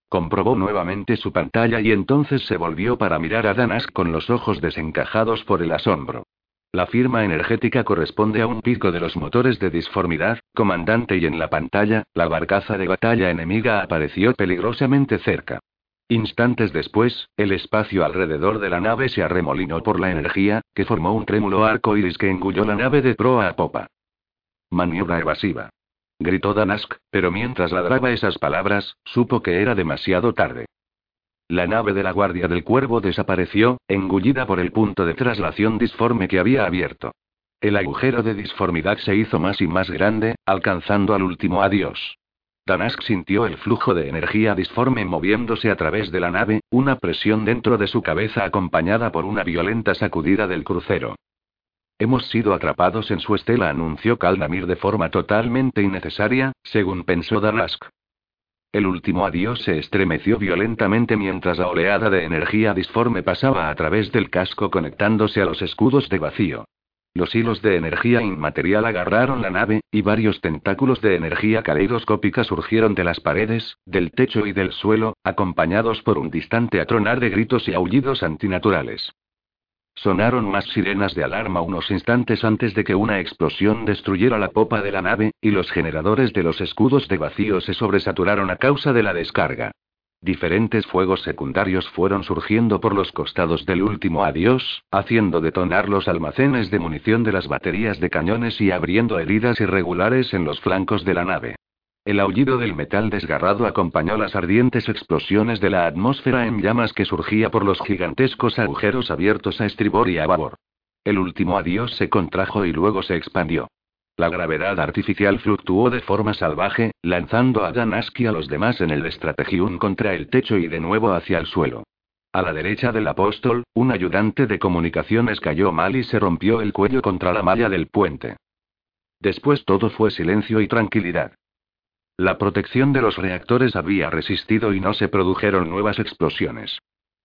Speaker 1: Comprobó nuevamente su pantalla y entonces se volvió para mirar a Danas con los ojos desencajados por el asombro. La firma energética corresponde a un pico de los motores de disformidad, comandante, y en la pantalla, la barcaza de batalla enemiga apareció peligrosamente cerca. Instantes después, el espacio alrededor de la nave se arremolinó por la energía, que formó un trémulo arco iris que engulló la nave de proa a popa. Maniobra evasiva. Gritó Danask, pero mientras ladraba esas palabras, supo que era demasiado tarde. La nave de la Guardia del Cuervo desapareció, engullida por el punto de traslación disforme que había abierto. El agujero de disformidad se hizo más y más grande, alcanzando al último adiós. Danask sintió el flujo de energía disforme moviéndose a través de la nave, una presión dentro de su cabeza acompañada por una violenta sacudida del crucero. Hemos sido atrapados en su estela, anunció Kaldamir de forma totalmente innecesaria, según pensó Danask. El último adiós se estremeció violentamente mientras la oleada de energía disforme pasaba a través del casco conectándose a los escudos de vacío. Los hilos de energía inmaterial agarraron la nave, y varios tentáculos de energía caleidoscópica surgieron de las paredes, del techo y del suelo, acompañados por un distante atronar de gritos y aullidos antinaturales. Sonaron más sirenas de alarma unos instantes antes de que una explosión destruyera la popa de la nave, y los generadores de los escudos de vacío se sobresaturaron a causa de la descarga. Diferentes fuegos secundarios fueron surgiendo por los costados del último adiós, haciendo detonar los almacenes de munición de las baterías de cañones y abriendo heridas irregulares en los flancos de la nave. El aullido del metal desgarrado acompañó las ardientes explosiones de la atmósfera en llamas que surgía por los gigantescos agujeros abiertos a estribor y a babor. El último adiós se contrajo y luego se expandió. La gravedad artificial fluctuó de forma salvaje, lanzando a Danask y a los demás en el estrategium contra el techo y de nuevo hacia el suelo. A la derecha del apóstol, un ayudante de comunicaciones cayó mal y se rompió el cuello contra la malla del puente. Después todo fue silencio y tranquilidad. La protección de los reactores había resistido y no se produjeron nuevas explosiones.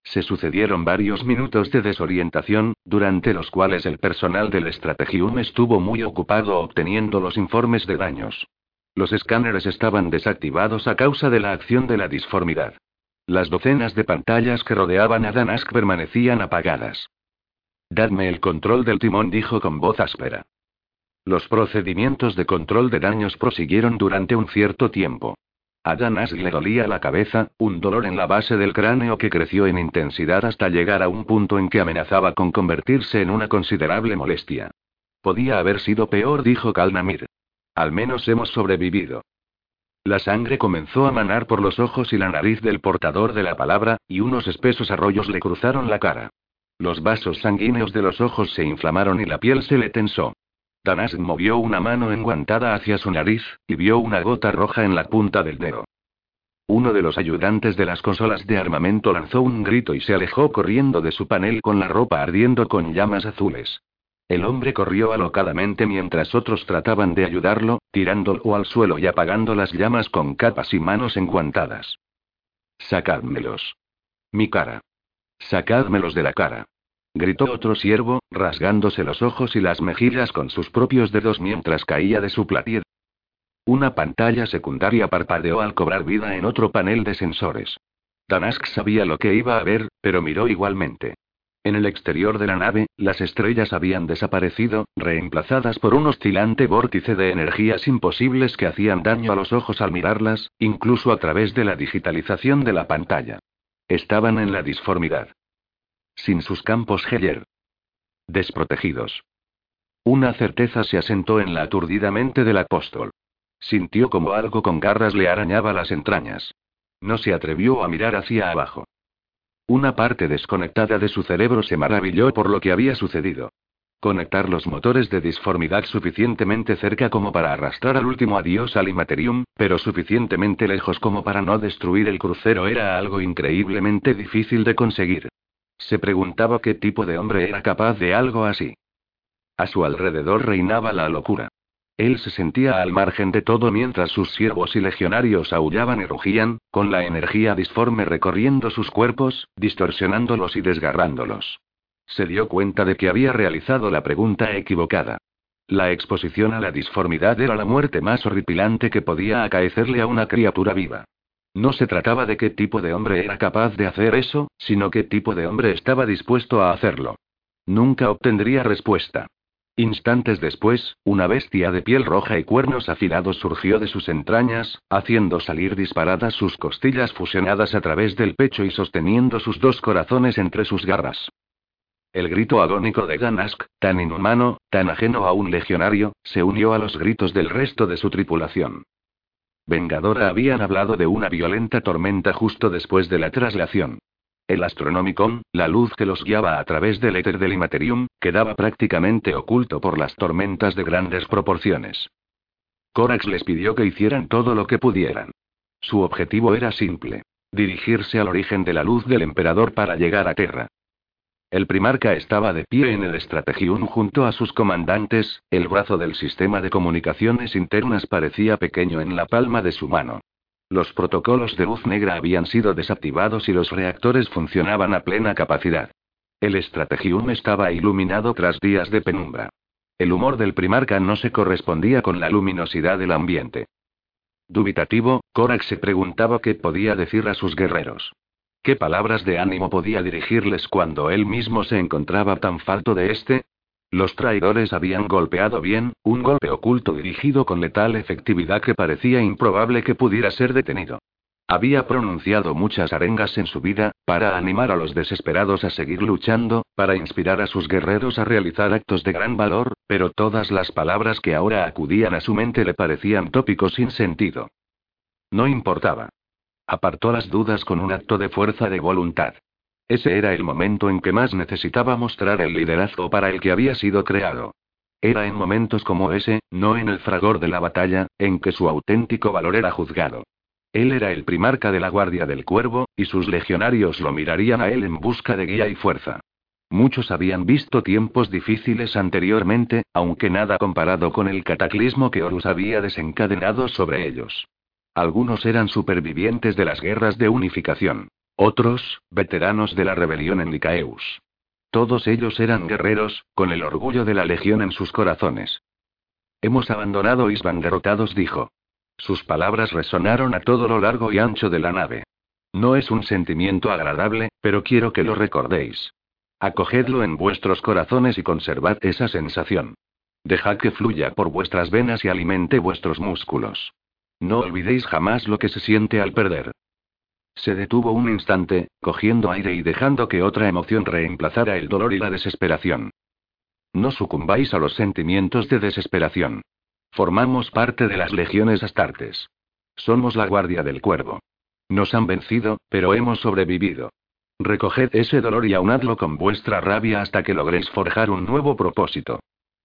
Speaker 1: Se sucedieron varios minutos de desorientación, durante los cuales el personal del Strategium estuvo muy ocupado obteniendo los informes de daños. Los escáneres estaban desactivados a causa de la acción de la disformidad. Las docenas de pantallas que rodeaban a Danask permanecían apagadas. Dadme el control del timón, dijo con voz áspera. Los procedimientos de control de daños prosiguieron durante un cierto tiempo. A Danas le dolía la cabeza, un dolor en la base del cráneo que creció en intensidad hasta llegar a un punto en que amenazaba con convertirse en una considerable molestia. Podía haber sido peor, dijo Kalnamir. Al menos hemos sobrevivido. La sangre comenzó a manar por los ojos y la nariz del portador de la palabra, y unos espesos arroyos le cruzaron la cara. Los vasos sanguíneos de los ojos se inflamaron y la piel se le tensó. Danas movió una mano enguantada hacia su nariz, y vio una gota roja en la punta del dedo. Uno de los ayudantes de las consolas de armamento lanzó un grito y se alejó corriendo de su panel con la ropa ardiendo con llamas azules. El hombre corrió alocadamente mientras otros trataban de ayudarlo, tirándolo al suelo y apagando las llamas con capas y manos enguantadas. Sacádmelos. Mi cara. Sacádmelos de la cara gritó otro siervo, rasgándose los ojos y las mejillas con sus propios dedos mientras caía de su platier. Una pantalla secundaria parpadeó al cobrar vida en otro panel de sensores. Danask sabía lo que iba a ver, pero miró igualmente. En el exterior de la nave, las estrellas habían desaparecido, reemplazadas por un oscilante vórtice de energías imposibles que hacían daño a los ojos al mirarlas, incluso a través de la digitalización de la pantalla. Estaban en la disformidad sin sus campos Heller. Desprotegidos. Una certeza se asentó en la aturdida mente del apóstol. Sintió como algo con garras le arañaba las entrañas. No se atrevió a mirar hacia abajo. Una parte desconectada de su cerebro se maravilló por lo que había sucedido. Conectar los motores de disformidad suficientemente cerca como para arrastrar al último adiós al Imaterium, pero suficientemente lejos como para no destruir el crucero era algo increíblemente difícil de conseguir. Se preguntaba qué tipo de hombre era capaz de algo así. A su alrededor reinaba la locura. Él se sentía al margen de todo mientras sus siervos y legionarios aullaban y rugían, con la energía disforme recorriendo sus cuerpos, distorsionándolos y desgarrándolos. Se dio cuenta de que había realizado la pregunta equivocada. La exposición a la disformidad era la muerte más horripilante que podía acaecerle a una criatura viva. No se trataba de qué tipo de hombre era capaz de hacer eso, sino qué tipo de hombre estaba dispuesto a hacerlo. Nunca obtendría respuesta. Instantes después, una bestia de piel roja y cuernos afilados surgió de sus entrañas, haciendo salir disparadas sus costillas fusionadas a través del pecho y sosteniendo sus dos corazones entre sus garras. El grito agónico de Ganask, tan inhumano, tan ajeno a un legionario, se unió a los gritos del resto de su tripulación. Vengadora habían hablado de una violenta tormenta justo después de la traslación. El Astronomicon, la luz que los guiaba a través del éter del Imaterium, quedaba prácticamente oculto por las tormentas de grandes proporciones. Corax les pidió que hicieran todo lo que pudieran. Su objetivo era simple. Dirigirse al origen de la luz del emperador para llegar a Terra. El primarca estaba de pie en el Strategium junto a sus comandantes, el brazo del sistema de comunicaciones internas parecía pequeño en la palma de su mano. Los protocolos de luz negra habían sido desactivados y los reactores funcionaban a plena capacidad. El Strategium estaba iluminado tras días de penumbra. El humor del primarca no se correspondía con la luminosidad del ambiente. Dubitativo, Korak se preguntaba qué podía decir a sus guerreros. ¿Qué palabras de ánimo podía dirigirles cuando él mismo se encontraba tan falto de este? Los traidores habían golpeado bien, un golpe oculto dirigido con letal efectividad que parecía improbable que pudiera ser detenido. Había pronunciado muchas arengas en su vida, para animar a los desesperados a seguir luchando, para inspirar a sus guerreros a realizar actos de gran valor, pero todas las palabras que ahora acudían a su mente le parecían tópicos sin sentido. No importaba. Apartó las dudas con un acto de fuerza de voluntad. Ese era el momento en que más necesitaba mostrar el liderazgo para el que había sido creado. Era en momentos como ese, no en el fragor de la batalla, en que su auténtico valor era juzgado. Él era el primarca de la Guardia del Cuervo, y sus legionarios lo mirarían a él en busca de guía y fuerza. Muchos habían visto tiempos difíciles anteriormente, aunque nada comparado con el cataclismo que Horus había desencadenado sobre ellos. Algunos eran supervivientes de las guerras de unificación. Otros, veteranos de la rebelión en Licaeus. Todos ellos eran guerreros, con el orgullo de la legión en sus corazones. Hemos abandonado Isban derrotados, dijo. Sus palabras resonaron a todo lo largo y ancho de la nave. No es un sentimiento agradable, pero quiero que lo recordéis. Acogedlo en vuestros corazones y conservad esa sensación. Dejad que fluya por vuestras venas y alimente vuestros músculos. No olvidéis jamás lo que se siente al perder. Se detuvo un instante, cogiendo aire y dejando que otra emoción reemplazara el dolor y la desesperación. No sucumbáis a los sentimientos de desesperación. Formamos parte de las legiones astartes. Somos la guardia del cuervo. Nos han vencido, pero hemos sobrevivido. Recoged ese dolor y aunadlo con vuestra rabia hasta que logréis forjar un nuevo propósito.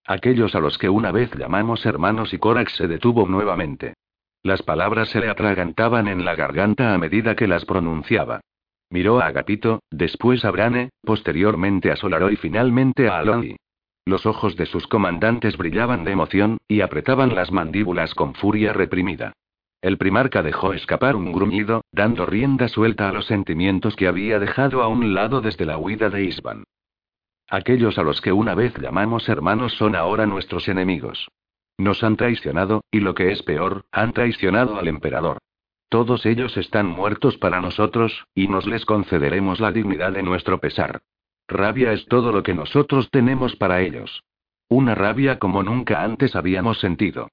Speaker 1: Aquellos a los que una vez llamamos hermanos y Korax se detuvo nuevamente. Las palabras se le atragantaban en la garganta a medida que las pronunciaba. Miró a Agapito, después a Brane, posteriormente a Solaro y finalmente a Aloni. Los ojos de sus comandantes brillaban de emoción, y apretaban las mandíbulas con furia reprimida. El primarca dejó escapar un gruñido, dando rienda suelta a los sentimientos que había dejado a un lado desde la huida de Isban. Aquellos a los que una vez llamamos hermanos son ahora nuestros enemigos. Nos han traicionado, y lo que es peor, han traicionado al emperador. Todos ellos están muertos para nosotros, y nos les concederemos la dignidad de nuestro pesar. Rabia es todo lo que nosotros tenemos para ellos. Una rabia como nunca antes habíamos sentido.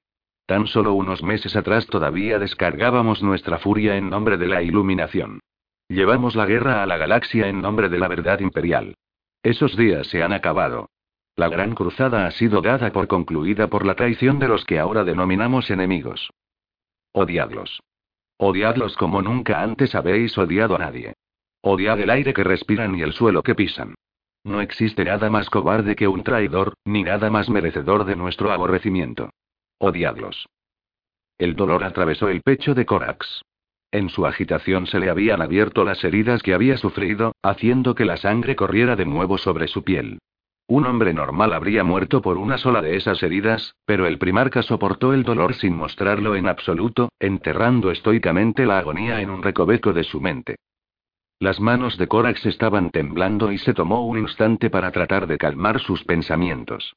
Speaker 1: Tan solo unos meses atrás todavía descargábamos nuestra furia en nombre de la iluminación. Llevamos la guerra a la galaxia en nombre de la verdad imperial. Esos días se han acabado. La gran cruzada ha sido dada por concluida por la traición de los que ahora denominamos enemigos. Odiadlos. Odiadlos como nunca antes habéis odiado a nadie. Odiad el aire que respiran y el suelo que pisan. No existe nada más cobarde que un traidor, ni nada más merecedor de nuestro aborrecimiento. Odiadlos. El dolor atravesó el pecho de Corax. En su agitación se le habían abierto las heridas que había sufrido, haciendo que la sangre corriera de nuevo sobre su piel. Un hombre normal habría muerto por una sola de esas heridas, pero el primarca soportó el dolor sin mostrarlo en absoluto, enterrando estoicamente la agonía en un recoveco de su mente. Las manos de Corax estaban temblando y se tomó un instante para tratar de calmar sus pensamientos.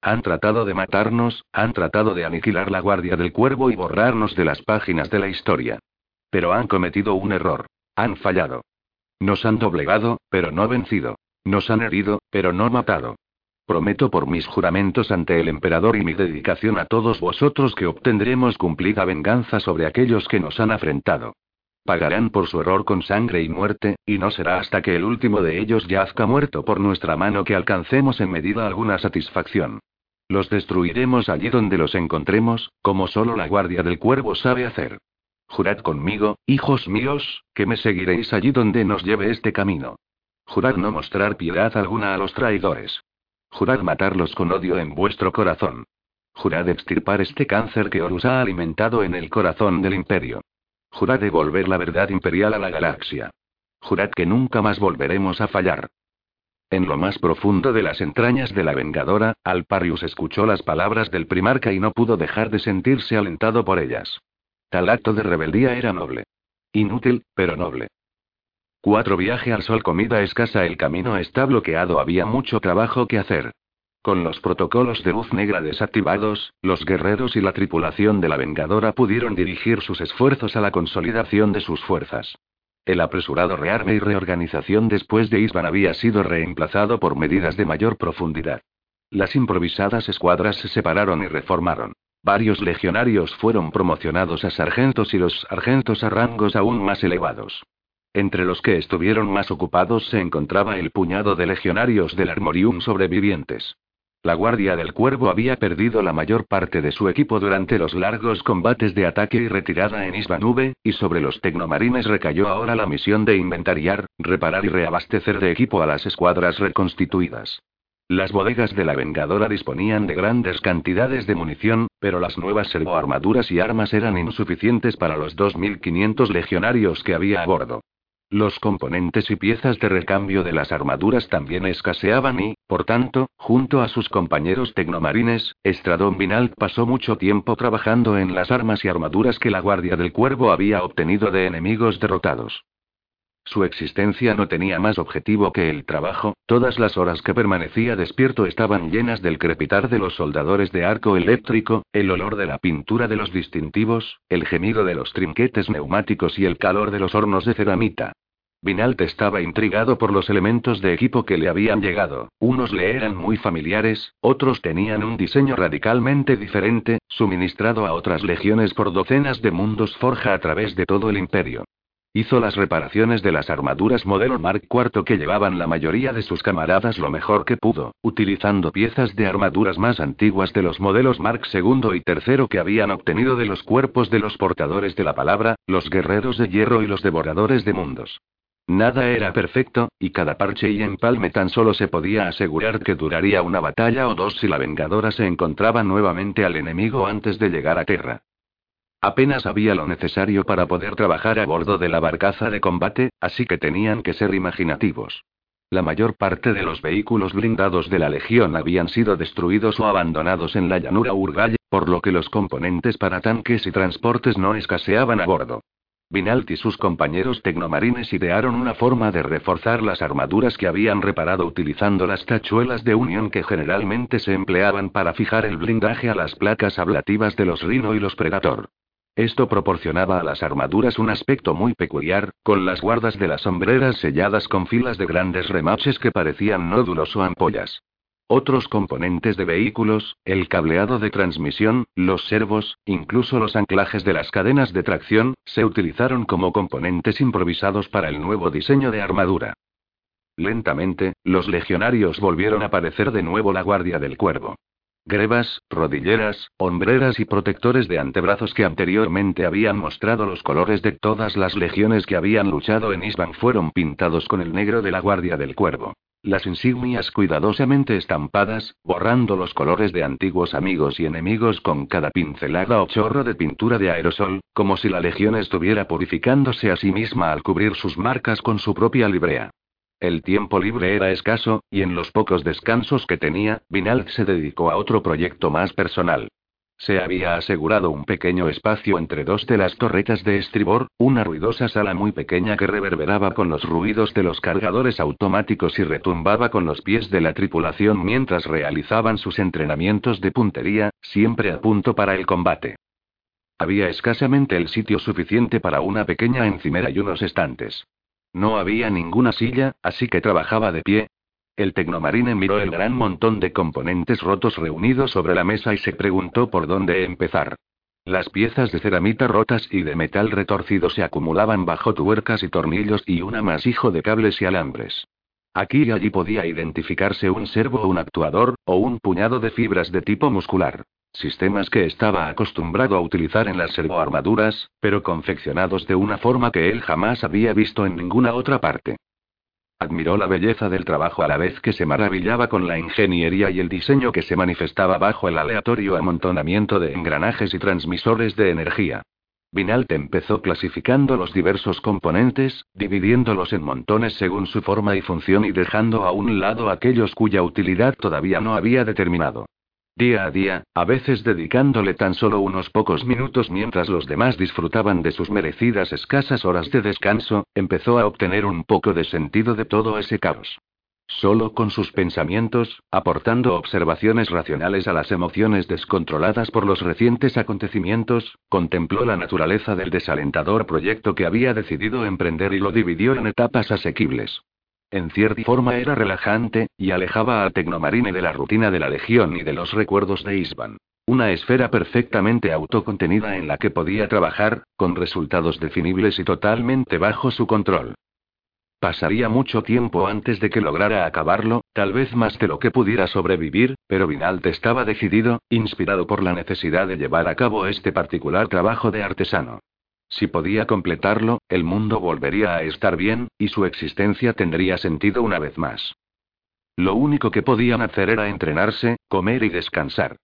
Speaker 1: Han tratado de matarnos, han tratado de aniquilar la guardia del cuervo y borrarnos de las páginas de la historia. Pero han cometido un error. Han fallado. Nos han doblegado, pero no vencido. Nos han herido, pero no matado. Prometo por mis juramentos ante el emperador y mi dedicación a todos vosotros que obtendremos cumplida venganza sobre aquellos que nos han afrentado. Pagarán por su error con sangre y muerte, y no será hasta que el último de ellos yazca muerto por nuestra mano que alcancemos en medida alguna satisfacción. Los destruiremos allí donde los encontremos, como solo la guardia del cuervo sabe hacer. Jurad conmigo, hijos míos, que me seguiréis allí donde nos lleve este camino. Jurad no mostrar piedad alguna a los traidores. Jurad matarlos con odio en vuestro corazón. Jurad extirpar este cáncer que Horus ha alimentado en el corazón del imperio. Jurad devolver la verdad imperial a la galaxia. Jurad que nunca más volveremos a fallar. En lo más profundo de las entrañas de la Vengadora, Alparius escuchó las palabras del primarca y no pudo dejar de sentirse alentado por ellas. Tal acto de rebeldía era noble. Inútil, pero noble. Cuatro viaje al sol, comida escasa, el camino está bloqueado, había mucho trabajo que hacer. Con los protocolos de luz negra desactivados, los guerreros y la tripulación de la Vengadora pudieron dirigir sus esfuerzos a la consolidación de sus fuerzas. El apresurado rearme y reorganización después de Isban había sido reemplazado por medidas de mayor profundidad. Las improvisadas escuadras se separaron y reformaron. Varios legionarios fueron promocionados a sargentos y los sargentos a rangos aún más elevados. Entre los que estuvieron más ocupados se encontraba el puñado de legionarios del Armorium sobrevivientes. La Guardia del Cuervo había perdido la mayor parte de su equipo durante los largos combates de ataque y retirada en Isbanube, y sobre los tecnomarines recayó ahora la misión de inventariar, reparar y reabastecer de equipo a las escuadras reconstituidas. Las bodegas de la Vengadora disponían de grandes cantidades de munición, pero las nuevas servoarmaduras y armas eran insuficientes para los 2.500 legionarios que había a bordo. Los componentes y piezas de recambio de las armaduras también escaseaban y, por tanto, junto a sus compañeros tecnomarines, Estradón Vinalt pasó mucho tiempo trabajando en las armas y armaduras que la Guardia del Cuervo había obtenido de enemigos derrotados. Su existencia no tenía más objetivo que el trabajo, todas las horas que permanecía despierto estaban llenas del crepitar de los soldadores de arco eléctrico, el olor de la pintura de los distintivos, el gemido de los trinquetes neumáticos y el calor de los hornos de ceramita. Vinalt estaba intrigado por los elementos de equipo que le habían llegado, unos le eran muy familiares, otros tenían un diseño radicalmente diferente, suministrado a otras legiones por docenas de mundos forja a través de todo el imperio. Hizo las reparaciones de las armaduras modelo Mark IV que llevaban la mayoría de sus camaradas lo mejor que pudo, utilizando piezas de armaduras más antiguas de los modelos Mark II y III que habían obtenido de los cuerpos de los portadores de la palabra, los guerreros de hierro y los devoradores de mundos. Nada era perfecto, y cada parche y empalme tan solo se podía asegurar que duraría una batalla o dos si la Vengadora se encontraba nuevamente al enemigo antes de llegar a tierra. Apenas había lo necesario para poder trabajar a bordo de la barcaza de combate, así que tenían que ser imaginativos. La mayor parte de los vehículos blindados de la Legión habían sido destruidos o abandonados en la llanura Urgalle, por lo que los componentes para tanques y transportes no escaseaban a bordo. Vinalt y sus compañeros tecnomarines idearon una forma de reforzar las armaduras que habían reparado utilizando las tachuelas de unión que generalmente se empleaban para fijar el blindaje a las placas ablativas de los Rhino y los Predator. Esto proporcionaba a las armaduras un aspecto muy peculiar, con las guardas de las sombreras selladas con filas de grandes remaches que parecían nódulos o ampollas. Otros componentes de vehículos, el cableado de transmisión, los servos, incluso los anclajes de las cadenas de tracción, se utilizaron como componentes improvisados para el nuevo diseño de armadura. Lentamente, los legionarios volvieron a aparecer de nuevo la guardia del cuervo. Grebas, rodilleras, hombreras y protectores de antebrazos que anteriormente habían mostrado los colores de todas las legiones que habían luchado en Isban fueron pintados con el negro de la Guardia del Cuervo. Las insignias cuidadosamente estampadas, borrando los colores de antiguos amigos y enemigos con cada pincelada o chorro de pintura de aerosol, como si la legión estuviera purificándose a sí misma al cubrir sus marcas con su propia librea. El tiempo libre era escaso, y en los pocos descansos que tenía, Vinal se dedicó a otro proyecto más personal. Se había asegurado un pequeño espacio entre dos de las torretas de estribor, una ruidosa sala muy pequeña que reverberaba con los ruidos de los cargadores automáticos y retumbaba con los pies de la tripulación mientras realizaban sus entrenamientos de puntería, siempre a punto para el combate. Había escasamente el sitio suficiente para una pequeña encimera y unos estantes. No había ninguna silla, así que trabajaba de pie. El tecnomarine miró el gran montón de componentes rotos reunidos sobre la mesa y se preguntó por dónde empezar. Las piezas de ceramita rotas y de metal retorcido se acumulaban bajo tuercas y tornillos y un amasijo de cables y alambres. Aquí y allí podía identificarse un servo o un actuador, o un puñado de fibras de tipo muscular. Sistemas que estaba acostumbrado a utilizar en las servoarmaduras, pero confeccionados de una forma que él jamás había visto en ninguna otra parte. Admiró la belleza del trabajo a la vez que se maravillaba con la ingeniería y el diseño que se manifestaba bajo el aleatorio amontonamiento de engranajes y transmisores de energía. Vinalt empezó clasificando los diversos componentes, dividiéndolos en montones según su forma y función y dejando a un lado aquellos cuya utilidad todavía no había determinado. Día a día, a veces dedicándole tan solo unos pocos minutos mientras los demás disfrutaban de sus merecidas escasas horas de descanso, empezó a obtener un poco de sentido de todo ese caos. Solo con sus pensamientos, aportando observaciones racionales a las emociones descontroladas por los recientes acontecimientos, contempló la naturaleza del desalentador proyecto que había decidido emprender y lo dividió en etapas asequibles. En cierta forma era relajante, y alejaba a Tecnomarine de la rutina de la Legión y de los recuerdos de Isban. Una esfera perfectamente autocontenida en la que podía trabajar, con resultados definibles y totalmente bajo su control. Pasaría mucho tiempo antes de que lograra acabarlo, tal vez más de lo que pudiera sobrevivir, pero Vinalt estaba decidido, inspirado por la necesidad de llevar a cabo este particular trabajo de artesano. Si podía completarlo, el mundo volvería a estar bien, y su existencia tendría sentido una vez más. Lo único que podían hacer era entrenarse, comer y descansar.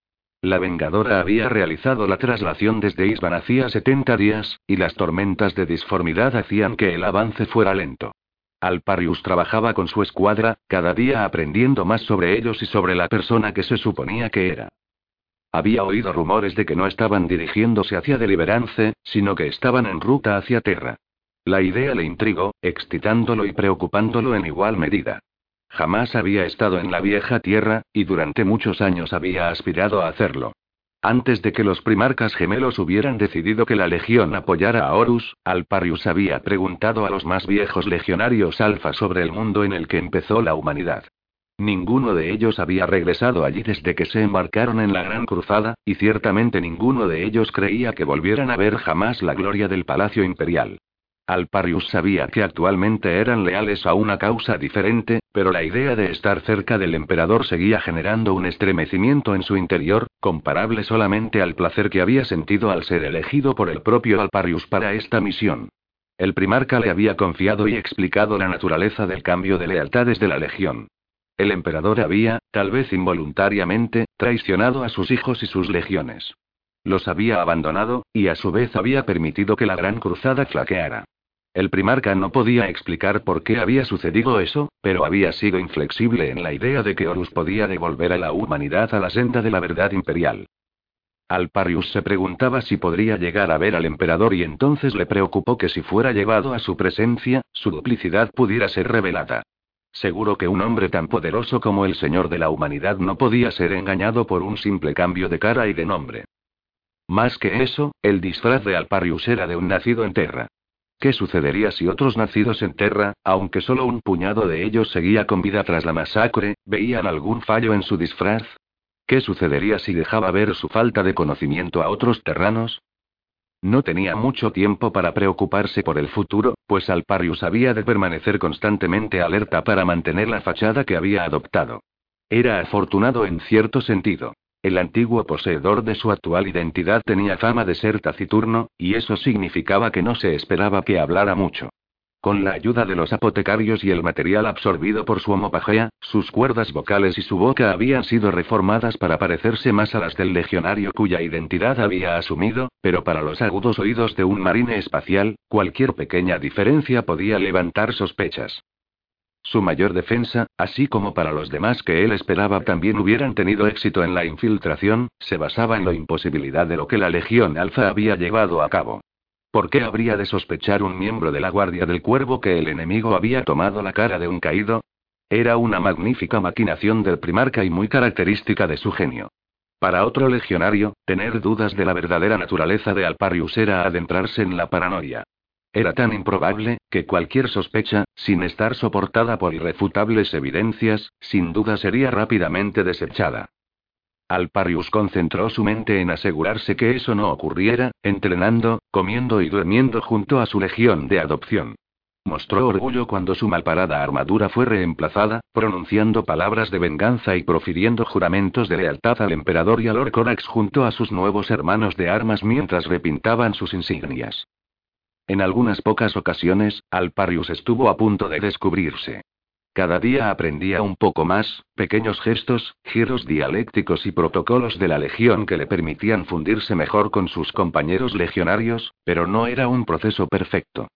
Speaker 1: La Vengadora había realizado la traslación desde Isban hacía 70 días, y las tormentas de disformidad hacían que el avance fuera lento. Alparius trabajaba con su escuadra, cada día aprendiendo más sobre ellos y sobre la persona que se suponía que era. Había oído rumores de que no estaban dirigiéndose hacia Deliverance, sino que estaban en ruta hacia Terra. La idea le intrigó, excitándolo y preocupándolo en igual medida. Jamás había estado en la vieja Tierra, y durante muchos años había aspirado a hacerlo. Antes de que los primarcas gemelos hubieran decidido que la Legión apoyara a Horus, Alparius había preguntado a los más viejos legionarios alfa sobre el mundo en el que empezó la humanidad. Ninguno de ellos había regresado allí desde que se embarcaron en la Gran Cruzada, y ciertamente ninguno de ellos creía que volvieran a ver jamás la gloria del Palacio Imperial. Alparius sabía que actualmente eran leales a una causa diferente, pero la idea de estar cerca del emperador seguía generando un estremecimiento en su interior, comparable solamente al placer que había sentido al ser elegido por el propio Alparius para esta misión. El primarca le había confiado y explicado la naturaleza del cambio de lealtades de la Legión. El emperador había, tal vez involuntariamente, traicionado a sus hijos y sus legiones. Los había abandonado, y a su vez había permitido que la gran cruzada flaqueara. El primarca no podía explicar por qué había sucedido eso, pero había sido inflexible en la idea de que Horus podía devolver a la humanidad a la senda de la verdad imperial. Alparius se preguntaba si podría llegar a ver al emperador y entonces le preocupó que si fuera llevado a su presencia, su duplicidad pudiera ser revelada. Seguro que un hombre tan poderoso como el Señor de la Humanidad no podía ser engañado por un simple cambio de cara y de nombre. Más que eso, el disfraz de Alparius era de un nacido en Terra. ¿Qué sucedería si otros nacidos en Terra, aunque solo un puñado de ellos seguía con vida tras la masacre, veían algún fallo en su disfraz? ¿Qué sucedería si dejaba ver su falta de conocimiento a otros terranos? No tenía mucho tiempo para preocuparse por el futuro, pues Alparius había de permanecer constantemente alerta para mantener la fachada que había adoptado. Era afortunado en cierto sentido. El antiguo poseedor de su actual identidad tenía fama de ser taciturno, y eso significaba que no se esperaba que hablara mucho. Con la ayuda de los apotecarios y el material absorbido por su homopagea, sus cuerdas vocales y su boca habían sido reformadas para parecerse más a las del legionario cuya identidad había asumido, pero para los agudos oídos de un marine espacial, cualquier pequeña diferencia podía levantar sospechas. Su mayor defensa, así como para los demás que él esperaba también hubieran tenido éxito en la infiltración, se basaba en la imposibilidad de lo que la Legión Alfa había llevado a cabo. ¿Por qué habría de sospechar un miembro de la Guardia del Cuervo que el enemigo había tomado la cara de un caído? Era una magnífica maquinación del primarca y muy característica de su genio. Para otro legionario, tener dudas de la verdadera naturaleza de Alparius era adentrarse en la paranoia. Era tan improbable, que cualquier sospecha, sin estar soportada por irrefutables evidencias, sin duda sería rápidamente desechada. Alparius concentró su mente en asegurarse que eso no ocurriera, entrenando, comiendo y durmiendo junto a su legión de adopción. Mostró orgullo cuando su malparada armadura fue reemplazada, pronunciando palabras de venganza y profiriendo juramentos de lealtad al emperador y al Lord Corax junto a sus nuevos hermanos de armas mientras repintaban sus insignias. En algunas pocas ocasiones, Alparius estuvo a punto de descubrirse. Cada día aprendía un poco más, pequeños gestos, giros dialécticos y protocolos de la Legión que le permitían fundirse mejor con sus compañeros legionarios, pero no era un proceso perfecto.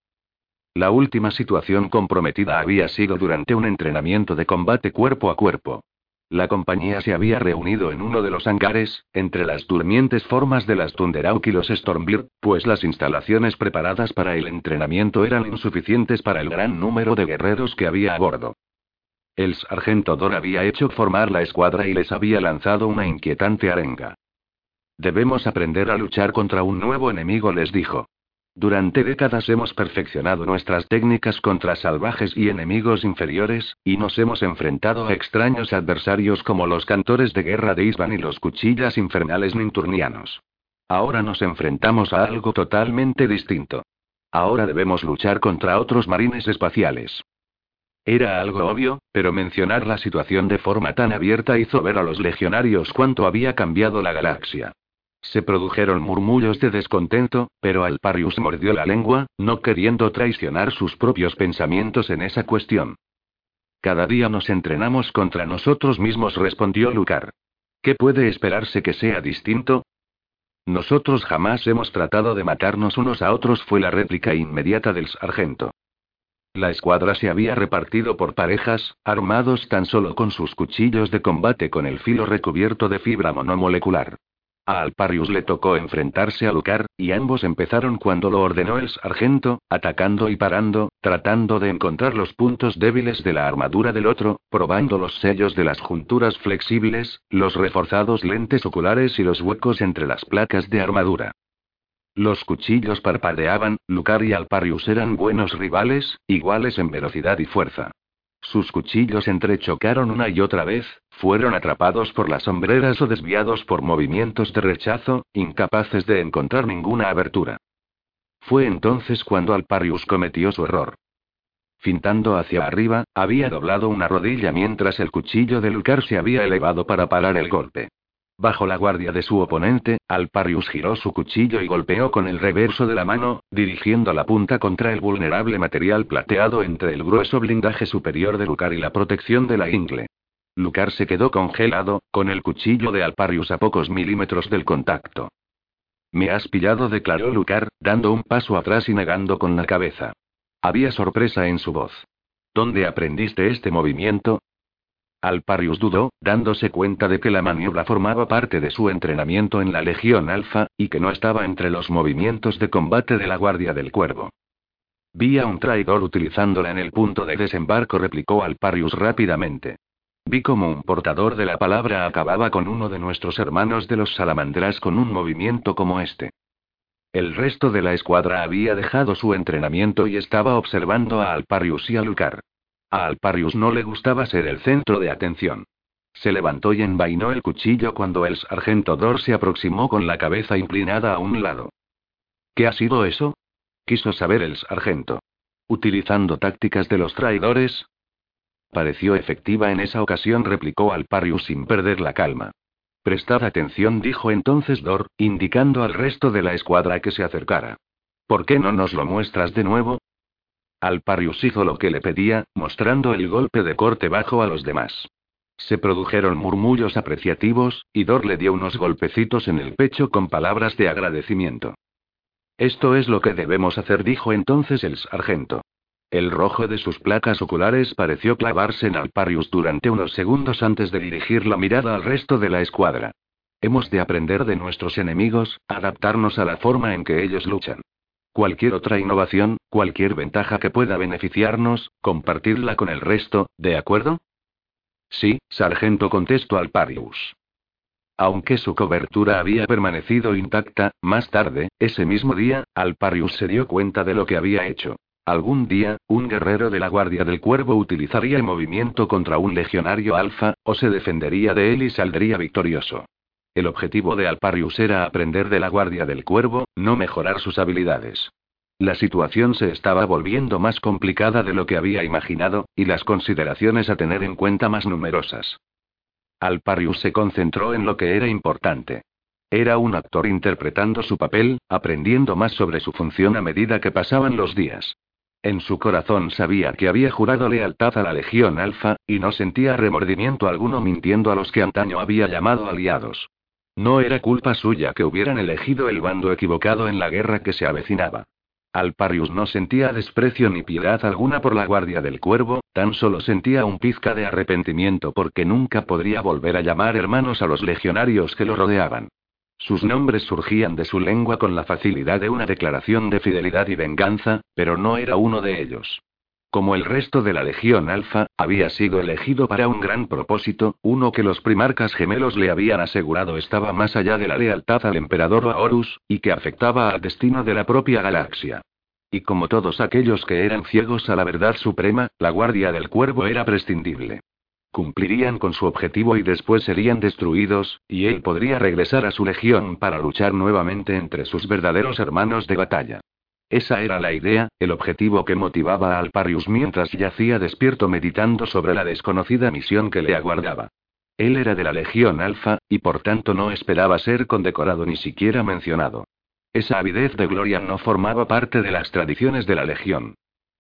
Speaker 1: La última situación comprometida había sido durante un entrenamiento de combate cuerpo a cuerpo. La compañía se había reunido en uno de los hangares, entre las durmientes formas de las Thunderhawk y los Stormbird, pues las instalaciones preparadas para el entrenamiento eran insuficientes para el gran número de guerreros que había a bordo. El sargento Dor había hecho formar la escuadra y les había lanzado una inquietante arenga. Debemos aprender a luchar contra un nuevo enemigo, les dijo. Durante décadas hemos perfeccionado nuestras técnicas contra salvajes y enemigos inferiores, y nos hemos enfrentado a extraños adversarios como los cantores de guerra de Isban y los cuchillas infernales ninturnianos. Ahora nos enfrentamos a algo totalmente distinto. Ahora debemos luchar contra otros marines espaciales. Era algo obvio, pero mencionar la situación de forma tan abierta hizo ver a los legionarios cuánto había cambiado la galaxia. Se produjeron murmullos de descontento, pero Alparius mordió la lengua, no queriendo traicionar sus propios pensamientos en esa cuestión. Cada día nos entrenamos contra nosotros mismos, respondió Lucar. ¿Qué puede esperarse que sea distinto? Nosotros jamás hemos tratado de matarnos unos a otros, fue la réplica inmediata del sargento. La escuadra se había repartido por parejas, armados tan solo con sus cuchillos de combate con el filo recubierto de fibra monomolecular. A Alparius le tocó enfrentarse a Lucar, y ambos empezaron cuando lo ordenó el sargento, atacando y parando, tratando de encontrar los puntos débiles de la armadura del otro, probando los sellos de las junturas flexibles, los reforzados lentes oculares y los huecos entre las placas de armadura. Los cuchillos parpadeaban, Lucar y Alparius eran buenos rivales, iguales en velocidad y fuerza. Sus cuchillos entrechocaron una y otra vez, fueron atrapados por las sombreras o desviados por movimientos de rechazo, incapaces de encontrar ninguna abertura. Fue entonces cuando Alparius cometió su error. Fintando hacia arriba, había doblado una rodilla mientras el cuchillo de Lucar se había elevado para parar el golpe. Bajo la guardia de su oponente, Alparius giró su cuchillo y golpeó con el reverso de la mano, dirigiendo la punta contra el vulnerable material plateado entre el grueso blindaje superior de Lucar y la protección de la ingle. Lucar se quedó congelado, con el cuchillo de Alparius a pocos milímetros del contacto. Me has pillado, declaró Lucar, dando un paso atrás y negando con la cabeza. Había sorpresa en su voz. ¿Dónde aprendiste este movimiento? Alparius dudó, dándose cuenta de que la maniobra formaba parte de su entrenamiento en la Legión Alfa, y que no estaba entre los movimientos de combate de la Guardia del Cuervo. Vi a un traidor utilizándola en el punto de desembarco, replicó Alparius rápidamente. Vi como un portador de la palabra acababa con uno de nuestros hermanos de los salamandras con un movimiento como este. El resto de la escuadra había dejado su entrenamiento y estaba observando a Alparius y a Lucar. A Alparius no le gustaba ser el centro de atención. Se levantó y envainó el cuchillo cuando el sargento Dor se aproximó con la cabeza inclinada a un lado. ¿Qué ha sido eso? Quiso saber el sargento. ¿Utilizando tácticas de los traidores? Pareció efectiva en esa ocasión, replicó Alparius sin perder la calma. Prestad atención, dijo entonces Dor, indicando al resto de la escuadra que se acercara. ¿Por qué no nos lo muestras de nuevo? Alparius hizo lo que le pedía, mostrando el golpe de corte bajo a los demás. Se produjeron murmullos apreciativos, y Dor le dio unos golpecitos en el pecho con palabras de agradecimiento. Esto es lo que debemos hacer, dijo entonces el sargento. El rojo de sus placas oculares pareció clavarse en Alparius durante unos segundos antes de dirigir la mirada al resto de la escuadra. Hemos de aprender de nuestros enemigos, adaptarnos a la forma en que ellos luchan. Cualquier otra innovación, cualquier ventaja que pueda beneficiarnos, compartirla con el resto, ¿de acuerdo? Sí, sargento, contestó Alparius. Aunque su cobertura había permanecido intacta, más tarde, ese mismo día, Alparius se dio cuenta de lo que había hecho. Algún día, un guerrero de la Guardia del Cuervo utilizaría el movimiento contra un legionario alfa, o se defendería de él y saldría victorioso. El objetivo de Alparius era aprender de la Guardia del Cuervo, no mejorar sus habilidades. La situación se estaba volviendo más complicada de lo que había imaginado, y las consideraciones a tener en cuenta más numerosas. Alparius se concentró en lo que era importante. Era un actor interpretando su papel, aprendiendo más sobre su función a medida que pasaban los días. En su corazón sabía que había jurado lealtad a la Legión Alfa, y no sentía remordimiento alguno mintiendo a los que antaño había llamado aliados. No era culpa suya que hubieran elegido el bando equivocado en la guerra que se avecinaba. Alparius no sentía desprecio ni piedad alguna por la guardia del cuervo, tan solo sentía un pizca de arrepentimiento porque nunca podría volver a llamar hermanos a los legionarios que lo rodeaban. Sus nombres surgían de su lengua con la facilidad de una declaración de fidelidad y venganza, pero no era uno de ellos. Como el resto de la Legión Alfa, había sido elegido para un gran propósito, uno que los primarcas gemelos le habían asegurado estaba más allá de la lealtad al emperador Horus, y que afectaba al destino de la propia galaxia. Y como todos aquellos que eran ciegos a la verdad suprema, la Guardia del Cuervo era prescindible. Cumplirían con su objetivo y después serían destruidos, y él podría regresar a su legión para luchar nuevamente entre sus verdaderos hermanos de batalla. Esa era la idea, el objetivo que motivaba a Alparius mientras yacía despierto meditando sobre la desconocida misión que le aguardaba. Él era de la Legión Alfa, y por tanto no esperaba ser condecorado ni siquiera mencionado. Esa avidez de gloria no formaba parte de las tradiciones de la Legión.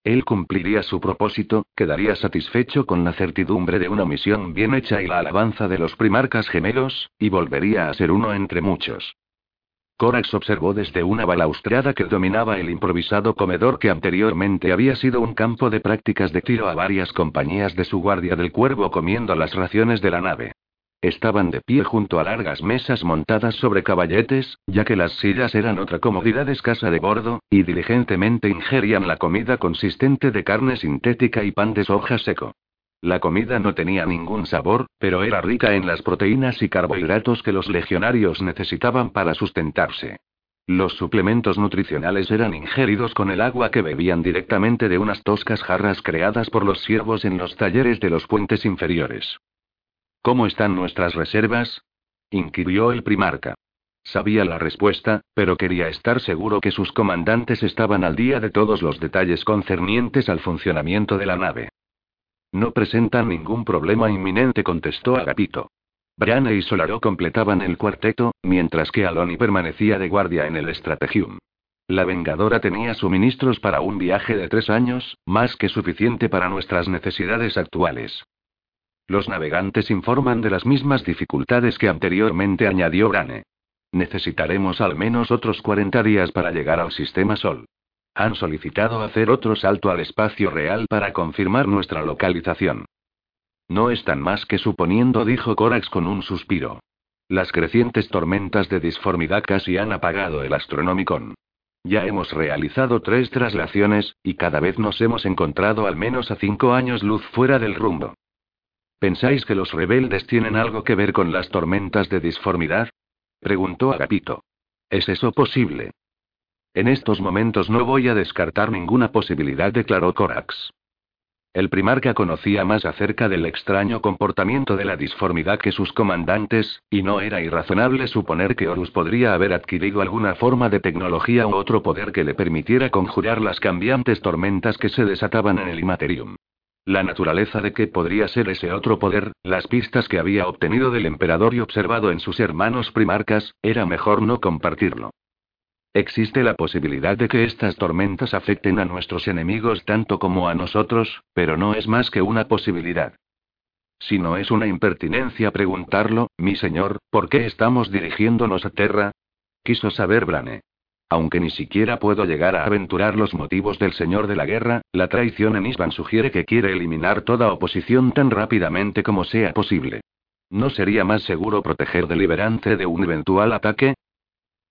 Speaker 1: Él cumpliría su propósito, quedaría satisfecho con la certidumbre de una misión bien hecha y la alabanza de los primarcas gemelos, y volvería a ser uno entre muchos. Corax observó desde una balaustrada que dominaba el improvisado comedor que anteriormente había sido un campo de prácticas de tiro a varias compañías de su guardia del cuervo comiendo las raciones de la nave. Estaban de pie junto a largas mesas montadas sobre caballetes, ya que las sillas eran otra comodidad escasa de bordo, y diligentemente ingerían la comida consistente de carne sintética y pan de soja seco. La comida no tenía ningún sabor, pero era rica en las proteínas y carbohidratos que los legionarios necesitaban para sustentarse. Los suplementos nutricionales eran ingeridos con el agua que bebían directamente de unas toscas jarras creadas por los siervos en los talleres de los puentes inferiores. ¿Cómo están nuestras reservas? inquirió el primarca. Sabía la respuesta, pero quería estar seguro que sus comandantes estaban al día de todos los detalles concernientes al funcionamiento de la nave. No presentan ningún problema inminente, contestó Agapito. Brianne y Solaro completaban el cuarteto, mientras que Aloni permanecía de guardia en el Strategium. La Vengadora tenía suministros para un viaje de tres años, más que suficiente para nuestras necesidades actuales. Los navegantes informan de las mismas dificultades que anteriormente añadió Brane. Necesitaremos al menos otros 40 días para llegar al sistema Sol. Han solicitado hacer otro salto al espacio real para confirmar nuestra localización. No están más que suponiendo, dijo Corax con un suspiro. Las crecientes tormentas de disformidad casi han apagado el Astronomicon. Ya hemos realizado tres traslaciones, y cada vez nos hemos encontrado al menos a cinco años luz fuera del rumbo. ¿Pensáis que los rebeldes tienen algo que ver con las tormentas de disformidad? preguntó Agapito. ¿Es eso posible? En estos momentos no voy a descartar ninguna posibilidad, declaró Corax. El primarca conocía más acerca del extraño comportamiento de la disformidad que sus comandantes, y no era irrazonable suponer que Horus podría haber adquirido alguna forma de tecnología u otro poder que le permitiera conjurar las cambiantes tormentas que se desataban en el Imaterium. La naturaleza de qué podría ser ese otro poder, las pistas que había obtenido del emperador y observado en sus hermanos primarcas, era mejor no compartirlo. Existe la posibilidad de que estas tormentas afecten a nuestros enemigos tanto como a nosotros, pero no es más que una posibilidad. Si no es una impertinencia preguntarlo, mi señor, ¿por qué estamos dirigiéndonos a Terra? Quiso saber Brane. Aunque ni siquiera puedo llegar a aventurar los motivos del señor de la guerra, la traición en Isban sugiere que quiere eliminar toda oposición tan rápidamente como sea posible. ¿No sería más seguro proteger deliberante de un eventual ataque?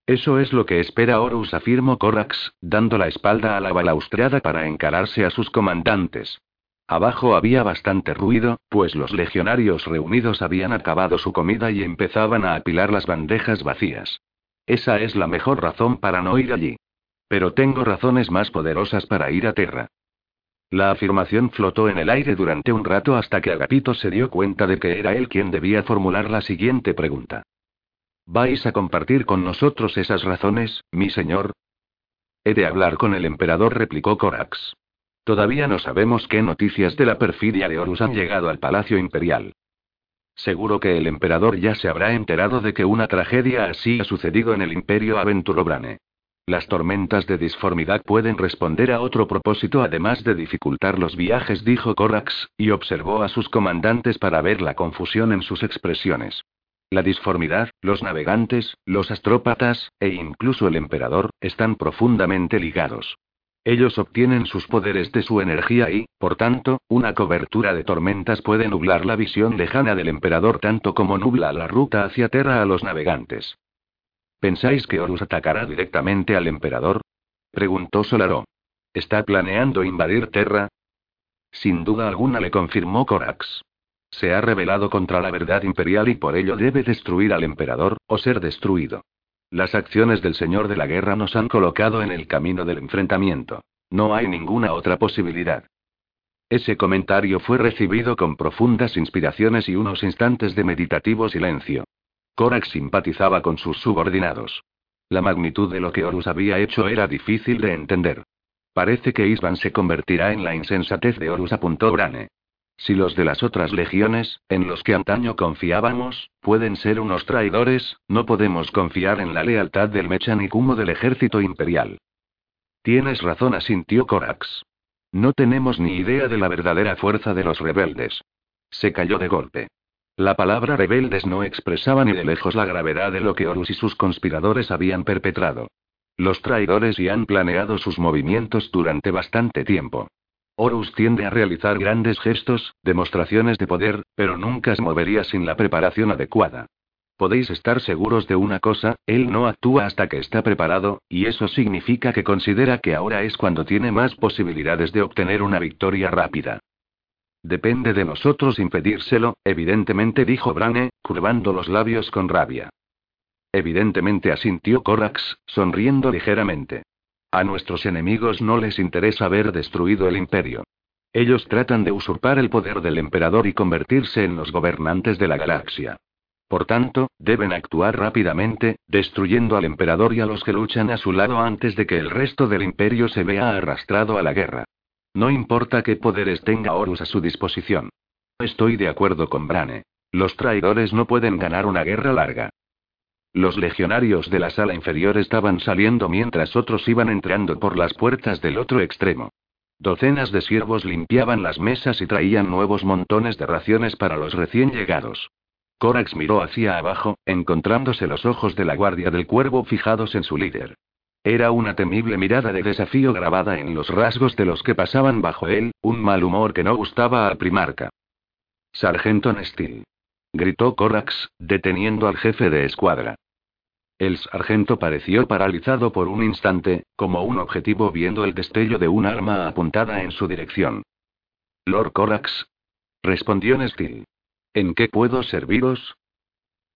Speaker 1: Eso es lo que espera Horus, afirmó Corax, dando la espalda a la balaustrada para encararse a sus comandantes. Abajo había bastante ruido, pues los legionarios reunidos habían acabado su comida y empezaban a apilar las bandejas vacías. Esa es la mejor razón para no ir allí. Pero tengo razones más poderosas para ir a Terra. La afirmación flotó en el aire durante un rato hasta que Agapito se dio cuenta de que era él quien debía formular la siguiente pregunta. ¿Vais a compartir con nosotros esas razones, mi señor? He de hablar con el emperador, replicó Corax. Todavía no sabemos qué noticias de la perfidia de Horus han llegado al Palacio Imperial. Seguro que el emperador ya se habrá enterado de que una tragedia así ha sucedido en el Imperio Aventurobrane. Las tormentas de disformidad pueden responder a otro propósito además de dificultar los viajes, dijo Corax, y observó a sus comandantes para ver la confusión en sus expresiones. La disformidad, los navegantes, los astrópatas, e incluso el emperador, están profundamente ligados. Ellos obtienen sus poderes de su energía y, por tanto, una cobertura de tormentas puede nublar la visión lejana del emperador tanto como nubla la ruta hacia Terra a los navegantes. ¿Pensáis que Horus atacará directamente al emperador? preguntó Solaro. ¿Está planeando invadir Terra? Sin duda alguna le confirmó Corax. Se ha rebelado contra la verdad imperial y por ello debe destruir al emperador, o ser destruido. Las acciones del Señor de la Guerra nos han colocado en el camino del enfrentamiento. No hay ninguna otra posibilidad. Ese comentario fue recibido con profundas inspiraciones y unos instantes de meditativo silencio. Korak simpatizaba con sus subordinados. La magnitud de lo que Horus había hecho era difícil de entender. Parece que Isvan se convertirá en la insensatez de Horus, apuntó Brane. Si los de las otras legiones, en los que antaño confiábamos, pueden ser unos traidores, no podemos confiar en la lealtad del Mechanikumo del ejército imperial. Tienes razón, asintió Corax. No tenemos ni idea de la verdadera fuerza de los rebeldes. Se cayó de golpe. La palabra rebeldes no expresaba ni de lejos la gravedad de lo que Horus y sus conspiradores habían perpetrado. Los traidores ya han planeado sus movimientos durante bastante tiempo. Horus tiende a realizar grandes gestos, demostraciones de poder, pero nunca se movería sin la preparación adecuada. Podéis estar seguros de una cosa, él no actúa hasta que está preparado, y eso significa que considera que ahora es cuando tiene más posibilidades de obtener una victoria rápida. Depende de nosotros impedírselo, evidentemente dijo Brane, curvando los labios con rabia. Evidentemente asintió Corax, sonriendo ligeramente. A nuestros enemigos no les interesa haber destruido el imperio. Ellos tratan de usurpar el poder del emperador y convertirse en los gobernantes de la galaxia. Por tanto, deben actuar rápidamente, destruyendo al emperador y a los que luchan a su lado antes de que el resto del imperio se vea arrastrado a la guerra. No importa qué poderes tenga Horus a su disposición. Estoy de acuerdo con Brane. Los traidores no pueden ganar una guerra larga. Los legionarios de la sala inferior estaban saliendo mientras otros iban entrando por las puertas del otro extremo. Docenas de siervos limpiaban las mesas y traían nuevos montones de raciones para los recién llegados. Corax miró hacia abajo, encontrándose los ojos de la guardia del cuervo fijados en su líder. Era una temible mirada de desafío grabada en los rasgos de los que pasaban bajo él, un mal humor que no gustaba al primarca. Sargento Nestil. Gritó Corax, deteniendo al jefe de escuadra. El sargento pareció paralizado por un instante, como un objetivo viendo el destello de un arma apuntada en su dirección. Lord Corax. Respondió Nestil. ¿En qué puedo serviros?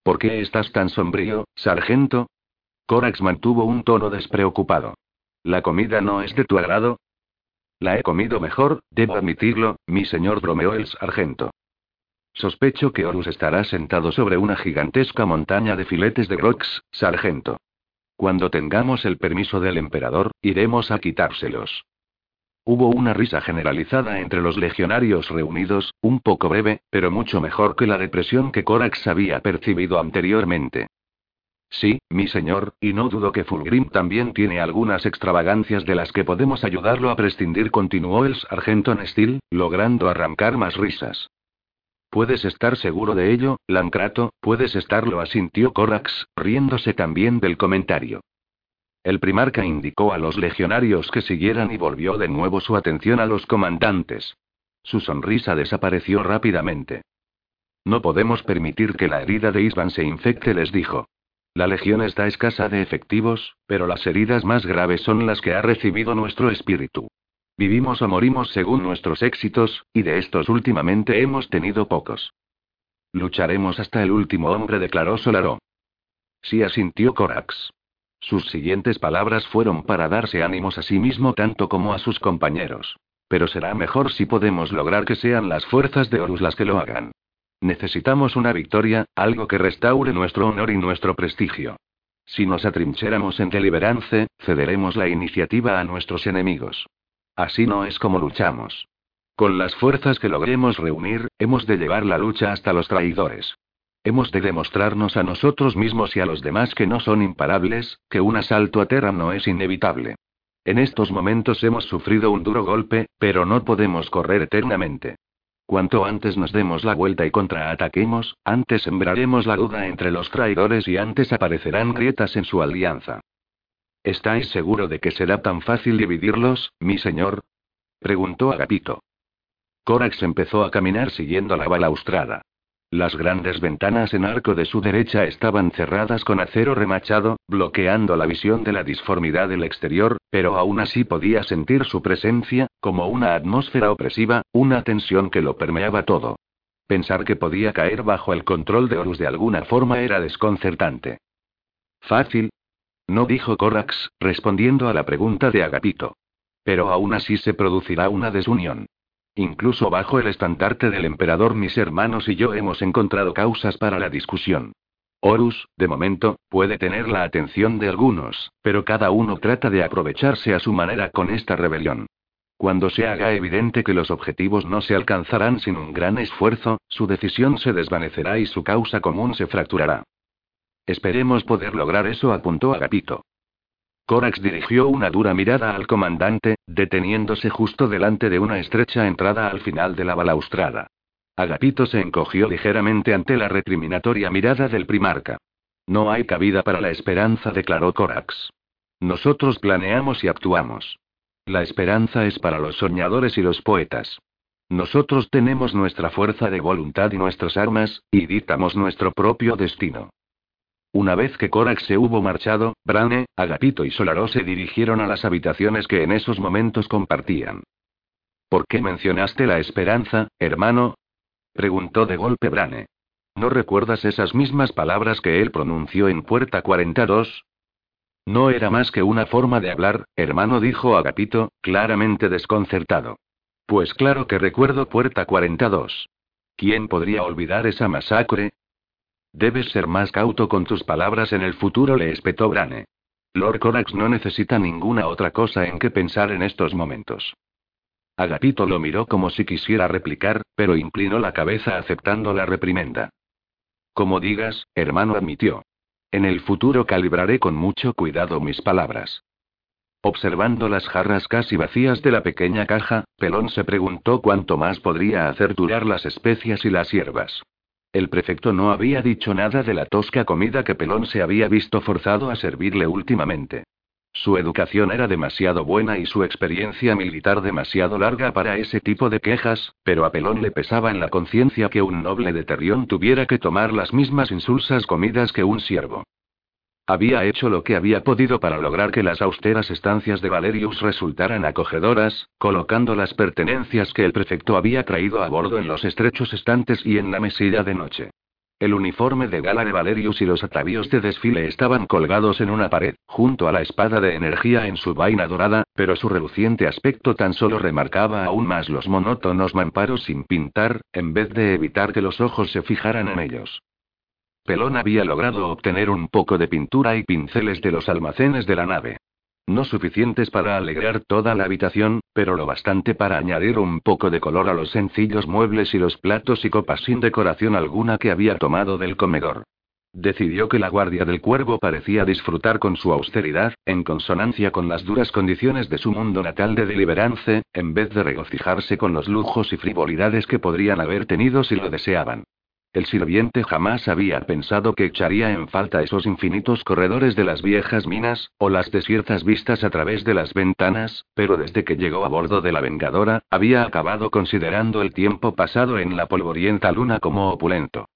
Speaker 1: ¿Por qué estás tan sombrío, sargento? Corax mantuvo un tono despreocupado. ¿La comida no es de tu agrado? La he comido mejor, debo admitirlo, mi señor bromeó el sargento. Sospecho que Horus estará sentado sobre una gigantesca montaña de filetes de Grox, sargento. Cuando tengamos el permiso del emperador, iremos a quitárselos. Hubo una risa generalizada entre los legionarios reunidos, un poco breve, pero mucho mejor que la depresión que Corax había percibido anteriormente. Sí, mi señor, y no dudo que Fulgrim también tiene algunas extravagancias de las que podemos ayudarlo a prescindir, continuó el sargento Nestil, logrando arrancar más risas. Puedes estar seguro de ello, Lancrato, puedes estarlo, asintió Corax, riéndose también del comentario. El primarca indicó a los legionarios que siguieran y volvió de nuevo su atención a los comandantes. Su sonrisa desapareció rápidamente. No podemos permitir que la herida de Isvan se infecte, les dijo. La legión está escasa de efectivos, pero las heridas más graves son las que ha recibido nuestro espíritu. Vivimos o morimos según nuestros éxitos, y de estos últimamente hemos tenido pocos. Lucharemos hasta el último hombre, declaró Solaro. Sí asintió Corax. Sus siguientes palabras fueron para darse ánimos a sí mismo tanto como a sus compañeros. Pero será mejor si podemos lograr que sean las fuerzas de Horus las que lo hagan. Necesitamos una victoria, algo que restaure nuestro honor y nuestro prestigio. Si nos atrincheramos en Deliverance, cederemos la iniciativa a nuestros enemigos. Así no es como luchamos. Con las fuerzas que logremos reunir, hemos de llevar la lucha hasta los traidores. Hemos de demostrarnos a nosotros mismos y a los demás que no son imparables, que un asalto a Terra no es inevitable. En estos momentos hemos sufrido un duro golpe, pero no podemos correr eternamente. Cuanto antes nos demos la vuelta y contraataquemos, antes sembraremos la duda entre los traidores y antes aparecerán grietas en su alianza. ¿Estáis seguro de que será tan fácil dividirlos, mi señor? preguntó Agapito. Corax empezó a caminar siguiendo la balaustrada. Las grandes ventanas en arco de su derecha estaban cerradas con acero remachado, bloqueando la visión de la disformidad del exterior, pero aún así podía sentir su presencia, como una atmósfera opresiva, una tensión que lo permeaba todo. Pensar que podía caer bajo el control de Horus de alguna forma era desconcertante. Fácil. No dijo Corax, respondiendo a la pregunta de Agapito. Pero aún así se producirá una desunión. Incluso bajo el estandarte del emperador mis hermanos y yo hemos encontrado causas para la discusión. Horus, de momento, puede tener la atención de algunos, pero cada uno trata de aprovecharse a su manera con esta rebelión. Cuando se haga evidente que los objetivos no se alcanzarán sin un gran esfuerzo, su decisión se desvanecerá y su causa común se fracturará. Esperemos poder lograr eso, apuntó Agapito. Corax dirigió una dura mirada al comandante, deteniéndose justo delante de una estrecha entrada al final de la balaustrada. Agapito se encogió ligeramente ante la recriminatoria mirada del primarca. No hay cabida para la esperanza, declaró Corax. Nosotros planeamos y actuamos. La esperanza es para los soñadores y los poetas. Nosotros tenemos nuestra fuerza de voluntad y nuestras armas, y dictamos nuestro propio destino. Una vez que Korak se hubo marchado, Brane, Agapito y Solaro se dirigieron a las habitaciones que en esos momentos compartían. ¿Por qué mencionaste la esperanza, hermano? preguntó de golpe Brane. ¿No recuerdas esas mismas palabras que él pronunció en Puerta 42? No era más que una forma de hablar, hermano, dijo Agapito, claramente desconcertado. Pues claro que recuerdo Puerta 42. ¿Quién podría olvidar esa masacre? Debes ser más cauto con tus palabras en el futuro, le espetó Brane. Lord Corax no necesita ninguna otra cosa en que pensar en estos momentos. Agapito lo miró como si quisiera replicar, pero inclinó la cabeza aceptando la reprimenda. Como digas, hermano admitió. En el futuro calibraré con mucho cuidado mis palabras. Observando las jarras casi vacías de la pequeña caja, Pelón se preguntó cuánto más podría hacer durar las especias y las hierbas. El prefecto no había dicho nada de la tosca comida que Pelón se había visto forzado a servirle últimamente. Su educación era demasiado buena y su experiencia militar demasiado larga para ese tipo de quejas, pero a Pelón le pesaba en la conciencia que un noble de Terrión tuviera que tomar las mismas insulsas comidas que un siervo. Había hecho lo que había podido para lograr que las austeras estancias de Valerius resultaran acogedoras, colocando las pertenencias que el prefecto había traído a bordo en los estrechos estantes y en la mesilla de noche. El uniforme de gala de Valerius y los atavíos de desfile estaban colgados en una pared, junto a la espada de energía en su vaina dorada, pero su reluciente aspecto tan solo remarcaba aún más los monótonos mamparos sin pintar, en vez de evitar que los ojos se fijaran en ellos. Pelón había logrado obtener un poco de pintura y pinceles de los almacenes de la nave. No suficientes para alegrar toda la habitación, pero lo bastante para añadir un poco de color a los sencillos muebles y los platos y copas sin decoración alguna que había tomado del comedor. Decidió que la guardia del cuervo parecía disfrutar con su austeridad, en consonancia con las duras condiciones de su mundo natal de deliberance, en vez de regocijarse con los lujos y frivolidades que podrían haber tenido si lo deseaban. El sirviente jamás había pensado que echaría en falta esos infinitos corredores de las viejas minas, o las desiertas vistas a través de las ventanas, pero desde que llegó a bordo de la Vengadora, había acabado considerando el tiempo pasado en la polvorienta luna como opulento.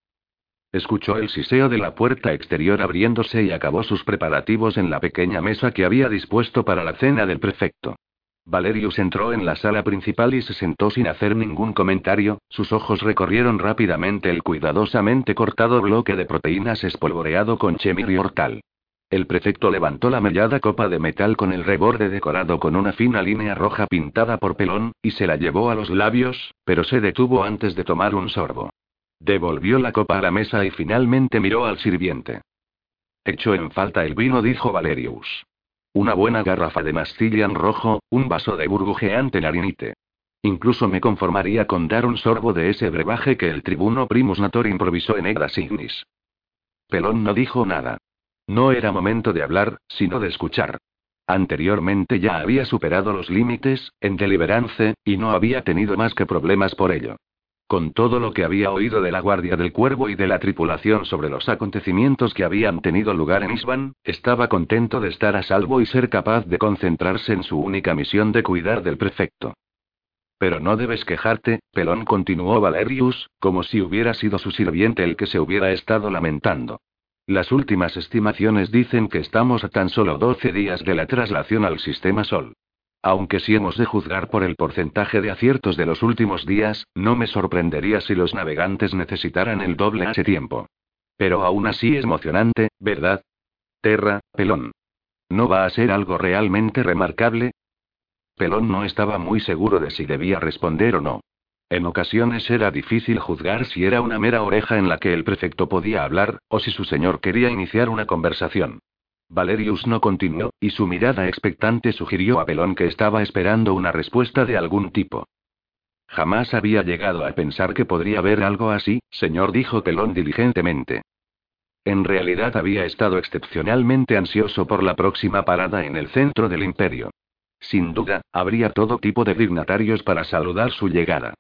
Speaker 1: Escuchó el siseo de la puerta exterior abriéndose y acabó sus preparativos en la pequeña mesa que había dispuesto para la cena del prefecto. Valerius entró en la sala principal y se sentó sin hacer ningún comentario, sus ojos recorrieron rápidamente el cuidadosamente cortado bloque de proteínas espolvoreado con chemir y hortal. El prefecto levantó la mellada copa de metal con el reborde decorado con una fina línea roja pintada por pelón, y se la llevó a los labios, pero se detuvo antes de tomar un sorbo. Devolvió la copa a la mesa y finalmente miró al sirviente. Echó en falta el vino, dijo Valerius. Una buena garrafa de Mastillian rojo, un vaso de burbujeante narinite. Incluso me conformaría con dar un sorbo de ese brebaje que el tribuno Primus Nator improvisó en Egra Signis. Pelón no dijo nada. No era momento de hablar, sino de escuchar. Anteriormente ya había superado los límites, en Deliverance, y no había tenido más que problemas por ello. Con todo lo que había oído de la Guardia del Cuervo y de la tripulación sobre los acontecimientos que habían tenido lugar en Isban, estaba contento de estar a salvo y ser capaz de concentrarse en su única misión de cuidar del prefecto. Pero no debes quejarte, pelón continuó Valerius, como si hubiera sido su sirviente el que se hubiera estado lamentando. Las últimas estimaciones dicen que estamos a tan solo 12 días de la traslación al sistema Sol. Aunque si hemos de juzgar por el porcentaje de aciertos de los últimos días, no me sorprendería si los navegantes necesitaran el doble ese tiempo. Pero aún así es emocionante, ¿verdad? Terra, pelón. ¿No va a ser algo realmente remarcable? Pelón no estaba muy seguro de si debía responder o no. En ocasiones era difícil juzgar si era una mera oreja en la que el prefecto podía hablar, o si su señor quería iniciar una conversación. Valerius no continuó, y su mirada expectante sugirió a Pelón que estaba esperando una respuesta de algún tipo. Jamás había llegado a pensar que podría haber algo así, señor, dijo Pelón diligentemente. En realidad había estado excepcionalmente ansioso por la próxima parada en el centro del imperio. Sin duda, habría todo tipo de dignatarios para saludar su llegada.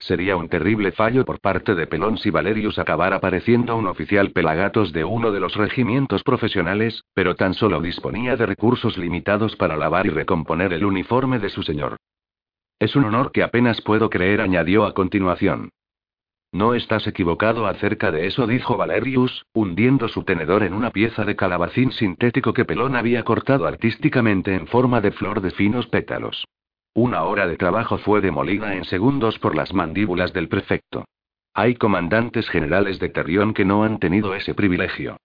Speaker 1: Sería un terrible fallo por parte de Pelón si Valerius acabara pareciendo un oficial pelagatos de uno de los regimientos profesionales, pero tan solo disponía de recursos limitados para lavar y recomponer el uniforme de su señor. Es un honor que apenas puedo creer, añadió a continuación. No estás equivocado acerca de eso, dijo Valerius, hundiendo su tenedor en una pieza de calabacín sintético que Pelón había cortado artísticamente en forma de flor de finos pétalos. Una hora de trabajo fue demolida en segundos por las mandíbulas del prefecto. Hay comandantes generales de Terrión que no han tenido ese privilegio.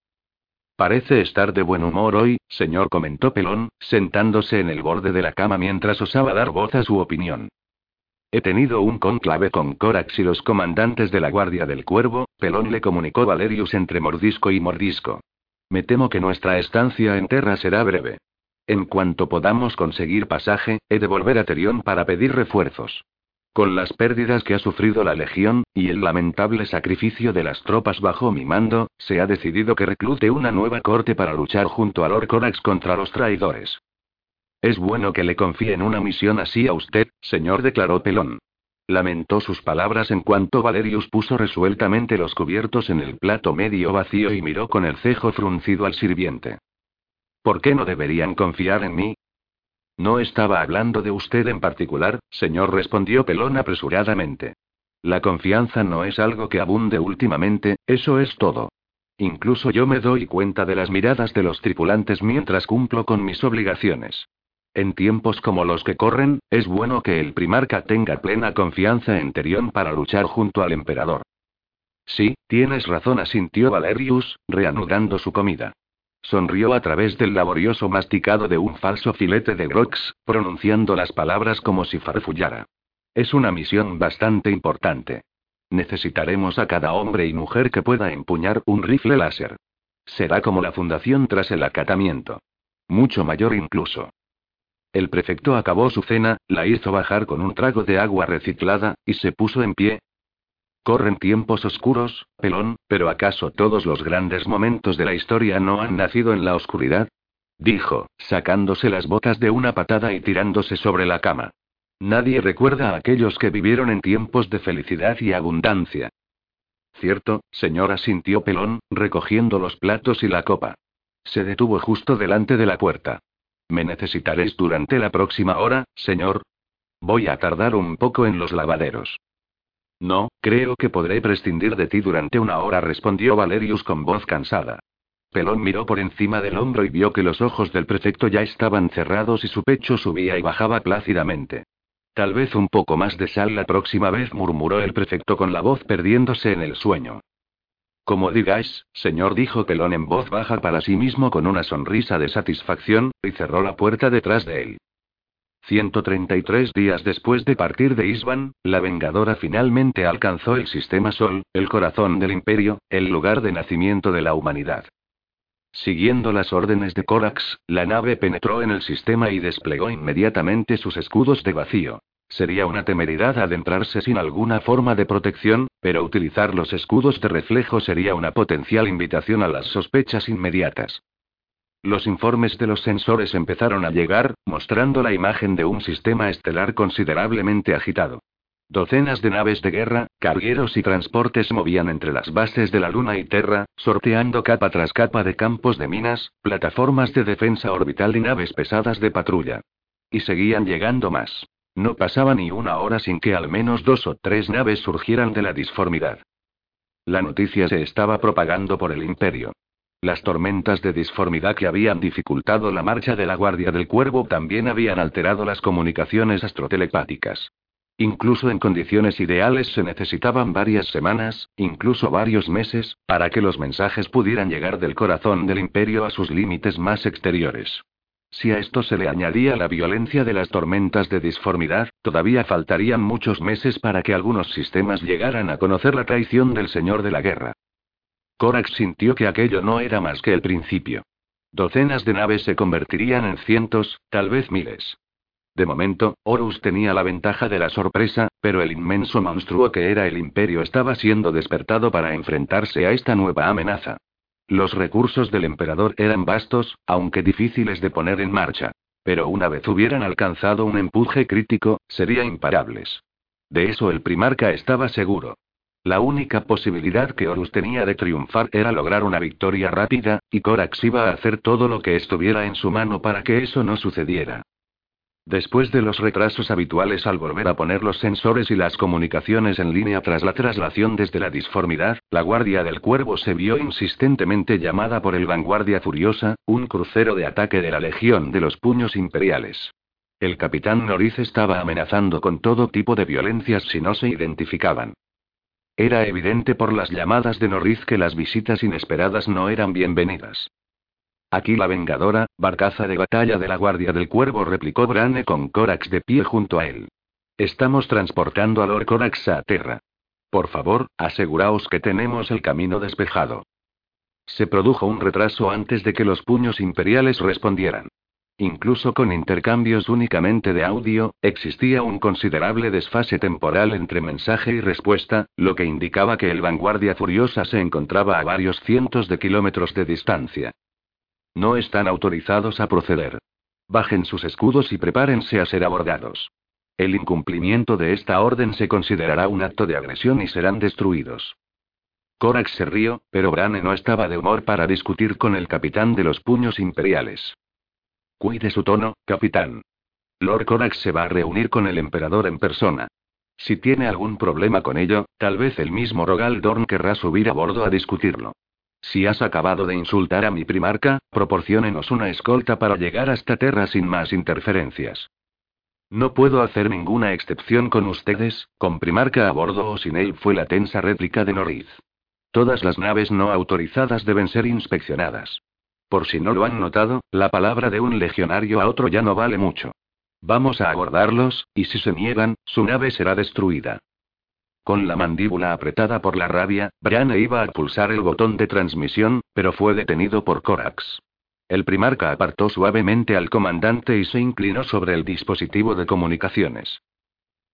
Speaker 1: Parece estar de buen humor hoy, señor, comentó Pelón, sentándose en el borde de la cama mientras osaba dar voz a su opinión. He tenido un conclave con Corax y los comandantes de la Guardia del Cuervo, Pelón le comunicó Valerius entre mordisco y mordisco. Me temo que nuestra estancia en Terra será breve. En cuanto podamos conseguir pasaje, he de volver a Terión para pedir refuerzos. Con las pérdidas que ha sufrido la Legión, y el lamentable sacrificio de las tropas bajo mi mando, se ha decidido que reclute una nueva corte para luchar junto a Lord Corax contra los traidores. Es bueno que le confíen una misión así a usted, señor, declaró Pelón. Lamentó sus palabras en cuanto Valerius puso resueltamente los cubiertos en el plato medio vacío y miró con el cejo fruncido al sirviente. ¿Por qué no deberían confiar en mí? No estaba hablando de usted en particular, señor, respondió Pelón apresuradamente. La confianza no es algo que abunde últimamente, eso es todo. Incluso yo me doy cuenta de las miradas de los tripulantes mientras cumplo con mis obligaciones. En tiempos como los que corren, es bueno que el primarca tenga plena confianza en Terión para luchar junto al emperador. Sí, tienes razón, asintió Valerius, reanudando su comida. Sonrió a través del laborioso masticado de un falso filete de Grox, pronunciando las palabras como si farfullara. Es una misión bastante importante. Necesitaremos a cada hombre y mujer que pueda empuñar un rifle láser. Será como la fundación tras el acatamiento. Mucho mayor incluso. El prefecto acabó su cena, la hizo bajar con un trago de agua reciclada, y se puso en pie, Corren tiempos oscuros, pelón, pero ¿acaso todos los grandes momentos de la historia no han nacido en la oscuridad? Dijo, sacándose las botas de una patada y tirándose sobre la cama. Nadie recuerda a aquellos que vivieron en tiempos de felicidad y abundancia. Cierto, señora sintió Pelón, recogiendo los platos y la copa. Se detuvo justo delante de la puerta. ¿Me necesitaréis durante la próxima hora, señor? Voy a tardar un poco en los lavaderos. No, creo que podré prescindir de ti durante una hora, respondió Valerius con voz cansada. Pelón miró por encima del hombro y vio que los ojos del prefecto ya estaban cerrados y su pecho subía y bajaba plácidamente. Tal vez un poco más de sal la próxima vez, murmuró el prefecto con la voz perdiéndose en el sueño. Como digáis, señor, dijo Pelón en voz baja para sí mismo con una sonrisa de satisfacción, y cerró la puerta detrás de él. 133 días después de partir de Isban, la Vengadora finalmente alcanzó el Sistema Sol, el corazón del Imperio, el lugar de nacimiento de la humanidad. Siguiendo las órdenes de Corax, la nave penetró en el sistema y desplegó inmediatamente sus escudos de vacío. Sería una temeridad adentrarse sin alguna forma de protección, pero utilizar los escudos de reflejo sería una potencial invitación a las sospechas inmediatas. Los informes de los sensores empezaron a llegar, mostrando la imagen de un sistema estelar considerablemente agitado. Docenas de naves de guerra, cargueros y transportes movían entre las bases de la Luna y Terra, sorteando capa tras capa de campos de minas, plataformas de defensa orbital y naves pesadas de patrulla. Y seguían llegando más. No pasaba ni una hora sin que al menos dos o tres naves surgieran de la disformidad. La noticia se estaba propagando por el imperio. Las tormentas de disformidad que habían dificultado la marcha de la Guardia del Cuervo también habían alterado las comunicaciones astrotelepáticas. Incluso en condiciones ideales se necesitaban varias semanas, incluso varios meses, para que los mensajes pudieran llegar del corazón del imperio a sus límites más exteriores. Si a esto se le añadía la violencia de las tormentas de disformidad, todavía faltarían muchos meses para que algunos sistemas llegaran a conocer la traición del Señor de la Guerra. Korak sintió que aquello no era más que el principio. Docenas de naves se convertirían en cientos, tal vez miles. De momento, Horus tenía la ventaja de la sorpresa, pero el inmenso monstruo que era el imperio estaba siendo despertado para enfrentarse a esta nueva amenaza. Los recursos del emperador eran vastos, aunque difíciles de poner en marcha. Pero una vez hubieran alcanzado un empuje crítico, serían imparables. De eso el primarca estaba seguro. La única posibilidad que Horus tenía de triunfar era lograr una victoria rápida, y Corax iba a hacer todo lo que estuviera en su mano para que eso no sucediera. Después de los retrasos habituales al volver a poner los sensores y las comunicaciones en línea tras la traslación desde la disformidad, la Guardia del Cuervo se vio insistentemente llamada por el Vanguardia Furiosa, un crucero de ataque de la Legión de los Puños Imperiales. El capitán Noriz estaba amenazando con todo tipo de violencias si no se identificaban. Era evidente por las llamadas de Noriz que las visitas inesperadas no eran bienvenidas. Aquí la vengadora, barcaza de batalla de la Guardia del Cuervo, replicó Brane con Corax de pie junto a él. Estamos transportando a Lord Corax a Terra. Por favor, aseguraos que tenemos el camino despejado. Se produjo un retraso antes de que los puños imperiales respondieran. Incluso con intercambios únicamente de audio, existía un considerable desfase temporal entre mensaje y respuesta, lo que indicaba que el vanguardia furiosa se encontraba a varios cientos de kilómetros de distancia. No están autorizados a proceder. Bajen sus escudos y prepárense a ser abordados. El incumplimiento de esta orden se considerará un acto de agresión y serán destruidos. Korax se rió, pero Brane no estaba de humor para discutir con el capitán de los puños imperiales. Cuide su tono, capitán. Lord Korax se va a reunir con el emperador en persona. Si tiene algún problema con ello, tal vez el mismo Rogal Dorn querrá subir a bordo a discutirlo. Si has acabado de insultar a mi primarca, proporciónenos una escolta para llegar hasta Terra sin más interferencias. No puedo hacer ninguna excepción con ustedes, con primarca a bordo o sin él fue la tensa réplica de Norriz. Todas las naves no autorizadas deben ser inspeccionadas. Por si no lo han notado, la palabra de un legionario a otro ya no vale mucho. Vamos a abordarlos, y si se niegan, su nave será destruida. Con la mandíbula apretada por la rabia, Brian iba a pulsar el botón de transmisión, pero fue detenido por Corax. El primarca apartó suavemente al comandante y se inclinó sobre el dispositivo de comunicaciones.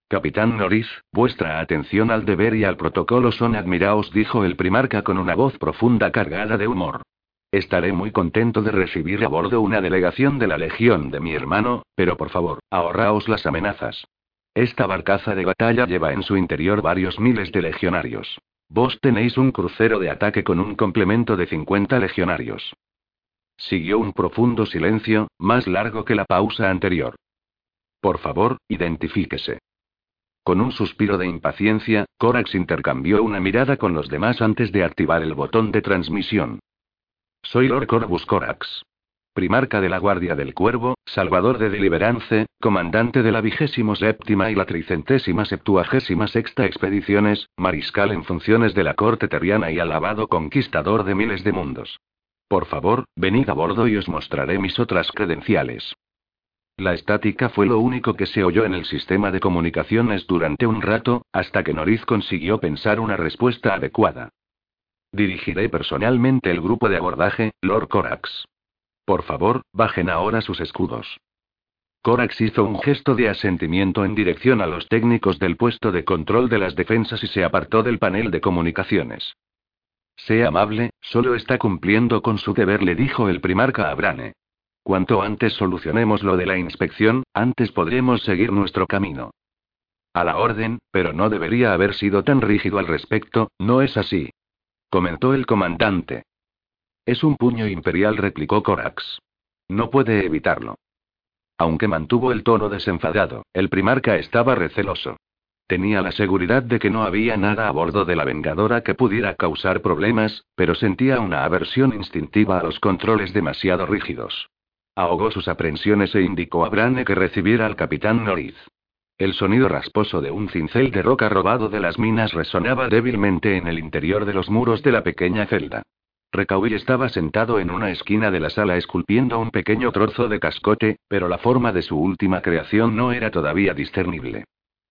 Speaker 1: Capitán Norris, vuestra atención al deber y al protocolo son admiraos, dijo el primarca con una voz profunda cargada de humor. Estaré muy contento de recibir a bordo una delegación de la Legión de mi hermano, pero por favor, ahorraos las amenazas. Esta barcaza de batalla lleva en su interior varios miles de legionarios. Vos tenéis un crucero de ataque con un complemento de 50 legionarios. Siguió un profundo silencio, más largo que la pausa anterior. Por favor, identifíquese. Con un suspiro de impaciencia, Corax intercambió una mirada con los demás antes de activar el botón de transmisión. Soy Lord Corvus Corax primarca de la Guardia del Cuervo, salvador de Deliverance, comandante de la vigésimo séptima y la tricentésima septuagésima sexta expediciones, mariscal en funciones de la corte terriana y alabado conquistador de miles de mundos. Por favor, venid a bordo y os mostraré mis otras credenciales. La estática fue lo único que se oyó en el sistema de comunicaciones durante un rato, hasta que Noriz consiguió pensar una respuesta adecuada. Dirigiré personalmente el grupo de abordaje, Lord Corax. Por favor, bajen ahora sus escudos. Corax hizo un gesto de asentimiento en dirección a los técnicos del puesto de control de las defensas y se apartó del panel de comunicaciones. Sea amable, solo está cumpliendo con su deber, le dijo el primarca a Brane. Cuanto antes solucionemos lo de la inspección, antes podremos seguir nuestro camino. A la orden, pero no debería haber sido tan rígido al respecto, ¿no es así? Comentó el comandante. Es un puño imperial, replicó Corax. No puede evitarlo. Aunque mantuvo el tono desenfadado, el primarca estaba receloso. Tenía la seguridad de que no había nada a bordo de la Vengadora que pudiera causar problemas, pero sentía una aversión instintiva a los controles demasiado rígidos. Ahogó sus aprensiones e indicó a Brane que recibiera al capitán Noriz. El sonido rasposo de un cincel de roca robado de las minas resonaba débilmente en el interior de los muros de la pequeña celda. Recaui estaba sentado en una esquina de la sala esculpiendo un pequeño trozo de cascote, pero la forma de su última creación no era todavía discernible.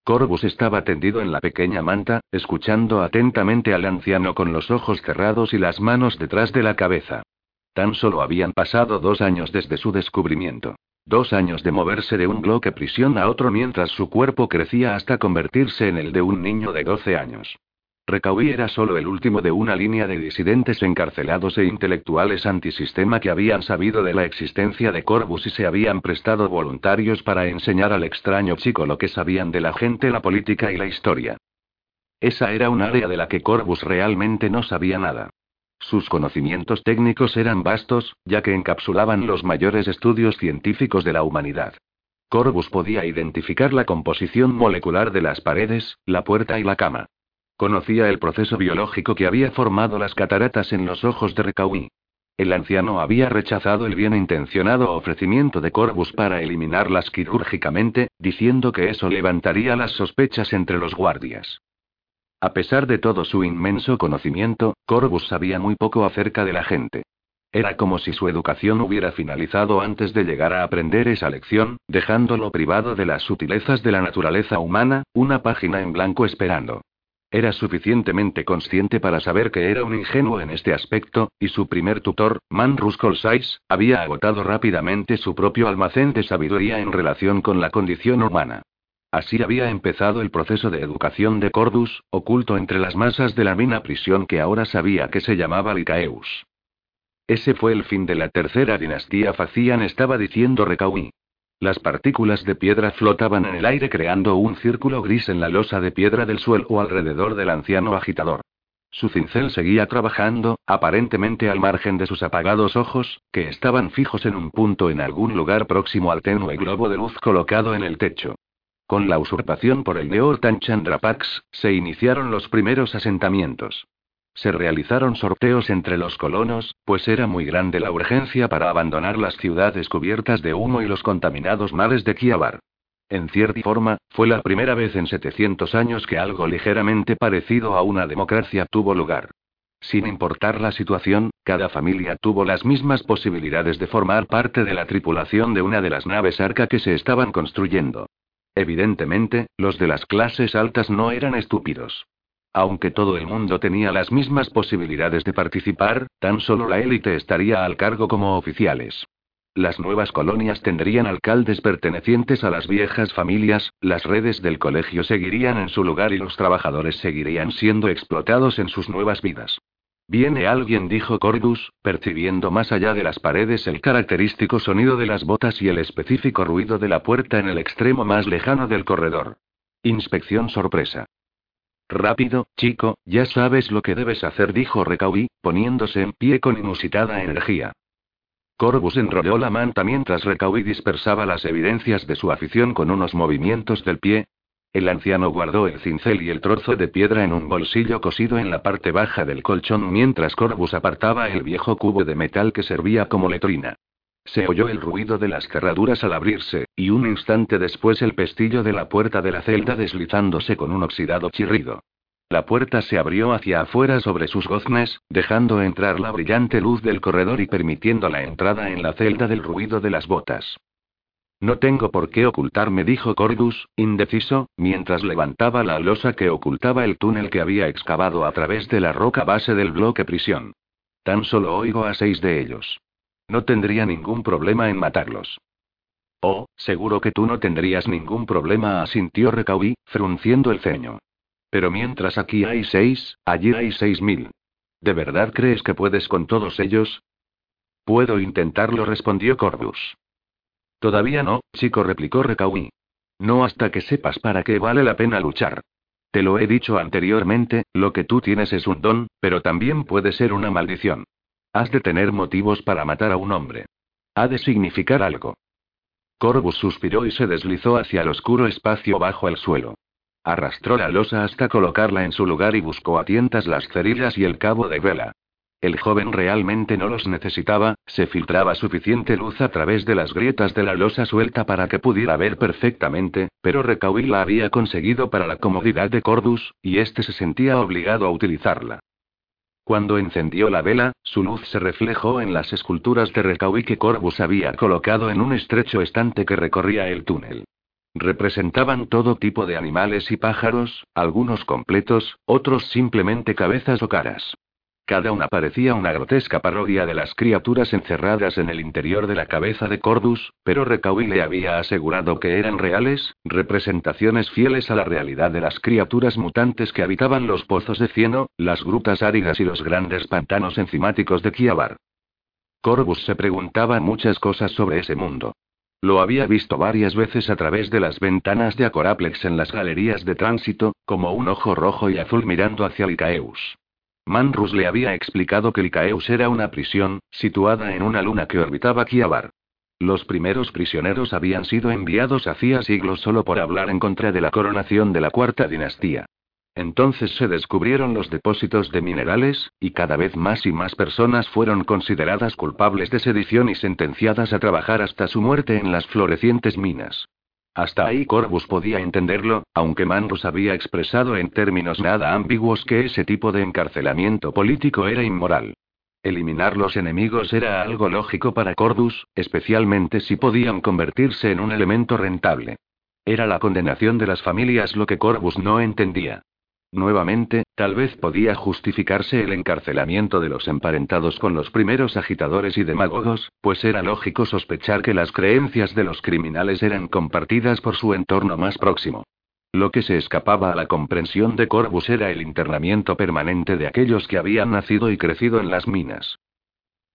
Speaker 1: Corbus estaba tendido en la pequeña manta, escuchando atentamente al anciano con los ojos cerrados y las manos detrás de la cabeza. Tan solo habían pasado dos años desde su descubrimiento. Dos años de moverse de un bloque prisión a otro mientras su cuerpo crecía hasta convertirse en el de un niño de 12 años. Recaui era solo el último de una línea de disidentes encarcelados e intelectuales antisistema que habían sabido de la existencia de Corbus y se habían prestado voluntarios para enseñar al extraño chico lo que sabían de la gente, la política y la historia. Esa era un área de la que Corbus realmente no sabía nada. Sus conocimientos técnicos eran vastos, ya que encapsulaban los mayores estudios científicos de la humanidad. Corbus podía identificar la composición molecular de las paredes, la puerta y la cama. Conocía el proceso biológico que había formado las cataratas en los ojos de Recaui. El anciano había rechazado el bien intencionado ofrecimiento de Corbus para eliminarlas quirúrgicamente, diciendo que eso levantaría las sospechas entre los guardias. A pesar de todo su inmenso conocimiento, Corbus sabía muy poco acerca de la gente. Era como si su educación hubiera finalizado antes de llegar a aprender esa lección, dejándolo privado de las sutilezas de la naturaleza humana, una página en blanco esperando. Era suficientemente consciente para saber que era un ingenuo en este aspecto, y su primer tutor, Man Ruskolsais, había agotado rápidamente su propio almacén de sabiduría en relación con la condición humana. Así había empezado el proceso de educación de Cordus, oculto entre las masas de la mina prisión que ahora sabía que se llamaba Licaeus. Ese fue el fin de la tercera dinastía Facian, estaba diciendo Recaui. Las partículas de piedra flotaban en el aire creando un círculo gris en la losa de piedra del suelo alrededor del anciano agitador. Su cincel seguía trabajando, aparentemente al margen de sus apagados ojos, que estaban fijos en un punto en algún lugar próximo al tenue globo de luz colocado en el techo. Con la usurpación por el Neortan Chandrapax, se iniciaron los primeros asentamientos. Se realizaron sorteos entre los colonos, pues era muy grande la urgencia para abandonar las ciudades cubiertas de humo y los contaminados mares de Kiabar. En cierta forma, fue la primera vez en 700 años que algo ligeramente parecido a una democracia tuvo lugar. Sin importar la situación, cada familia tuvo las mismas posibilidades de formar parte de la tripulación de una de las naves arca que se estaban construyendo. Evidentemente, los de las clases altas no eran estúpidos. Aunque todo el mundo tenía las mismas posibilidades de participar, tan solo la élite estaría al cargo como oficiales. Las nuevas colonias tendrían alcaldes pertenecientes a las viejas familias, las redes del colegio seguirían en su lugar y los trabajadores seguirían siendo explotados en sus nuevas vidas. Viene alguien, dijo Cordus, percibiendo más allá de las paredes el característico sonido de las botas y el específico ruido de la puerta en el extremo más lejano del corredor. Inspección sorpresa. Rápido, chico, ya sabes lo que debes hacer, dijo Recaui, poniéndose en pie con inusitada energía. Corbus enrolló la manta mientras Recaui dispersaba las evidencias de su afición con unos movimientos del pie. El anciano guardó el cincel y el trozo de piedra en un bolsillo cosido en la parte baja del colchón mientras Corbus apartaba el viejo cubo de metal que servía como letrina. Se oyó el ruido de las cerraduras al abrirse, y un instante después el pestillo de la puerta de la celda deslizándose con un oxidado chirrido. La puerta se abrió hacia afuera sobre sus goznes, dejando entrar la brillante luz del corredor y permitiendo la entrada en la celda del ruido de las botas. No tengo por qué ocultarme, dijo Cordus, indeciso, mientras levantaba la losa que ocultaba el túnel que había excavado a través de la roca base del bloque prisión. Tan solo oigo a seis de ellos. No tendría ningún problema en matarlos. Oh, seguro que tú no tendrías ningún problema, asintió Recaui, frunciendo el ceño. Pero mientras aquí hay seis, allí hay seis mil. ¿De verdad crees que puedes con todos ellos? Puedo intentarlo, respondió Corbus. Todavía no, chico, replicó Recaui. No hasta que sepas para qué vale la pena luchar. Te lo he dicho anteriormente, lo que tú tienes es un don, pero también puede ser una maldición. Has de tener motivos para matar a un hombre. Ha de significar algo. Corbus suspiró y se deslizó hacia el oscuro espacio bajo el suelo. Arrastró la losa hasta colocarla en su lugar y buscó a tientas las cerillas y el cabo de vela. El joven realmente no los necesitaba, se filtraba suficiente luz a través de las grietas de la losa suelta para que pudiera ver perfectamente, pero Recauí la había conseguido para la comodidad de Corbus, y éste se sentía obligado a utilizarla. Cuando encendió la vela, su luz se reflejó en las esculturas de Recaui que Corbus había colocado en un estrecho estante que recorría el túnel. Representaban todo tipo de animales y pájaros, algunos completos, otros simplemente cabezas o caras. Cada una parecía una grotesca parodia de las criaturas encerradas en el interior de la cabeza de Cordus, pero Recaui le había asegurado que eran reales, representaciones fieles a la realidad de las criaturas mutantes que habitaban los pozos de cieno, las grutas áridas y los grandes pantanos enzimáticos de Kiabar. Corbus se preguntaba muchas cosas sobre ese mundo. Lo había visto varias veces a través de las ventanas de Acoraplex en las galerías de tránsito, como un ojo rojo y azul mirando hacia Licaeus. Manrus le había explicado que Licaeus era una prisión, situada en una luna que orbitaba Kiabar. Los primeros prisioneros habían sido enviados hacía siglos solo por hablar en contra de la coronación de la cuarta dinastía. Entonces se descubrieron los depósitos de minerales, y cada vez más y más personas fueron consideradas culpables de sedición y sentenciadas a trabajar hasta su muerte en las florecientes minas. Hasta ahí Corbus podía entenderlo, aunque Manrus había expresado en términos nada ambiguos que ese tipo de encarcelamiento político era inmoral. Eliminar los enemigos era algo lógico para Corbus, especialmente si podían convertirse en un elemento rentable. Era la condenación de las familias lo que Corbus no entendía. Nuevamente, tal vez podía justificarse el encarcelamiento de los emparentados con los primeros agitadores y demagogos, pues era lógico sospechar que las creencias de los criminales eran compartidas por su entorno más próximo. Lo que se escapaba a la comprensión de Corbus era el internamiento permanente de aquellos que habían nacido y crecido en las minas.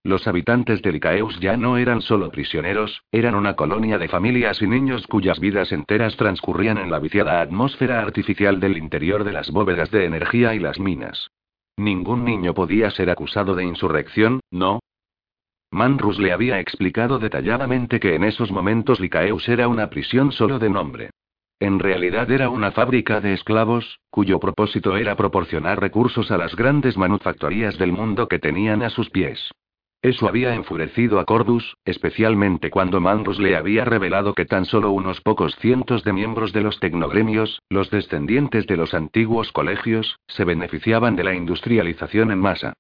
Speaker 1: Los habitantes de Licaeus ya no eran solo prisioneros, eran una colonia de familias y niños cuyas vidas enteras transcurrían en la viciada atmósfera artificial del interior de las bóvedas de energía y las minas. Ningún niño podía ser acusado de insurrección, ¿no? Manrus le había explicado detalladamente que en esos momentos Licaeus era una prisión solo de nombre. En realidad era una fábrica de esclavos, cuyo propósito era proporcionar recursos a las grandes manufactorías del mundo que tenían a sus pies. Eso había enfurecido a Cordus, especialmente cuando Manrus le había revelado que tan solo unos pocos cientos de miembros de los tecnogremios, los descendientes de los antiguos colegios, se beneficiaban de la industrialización en masa.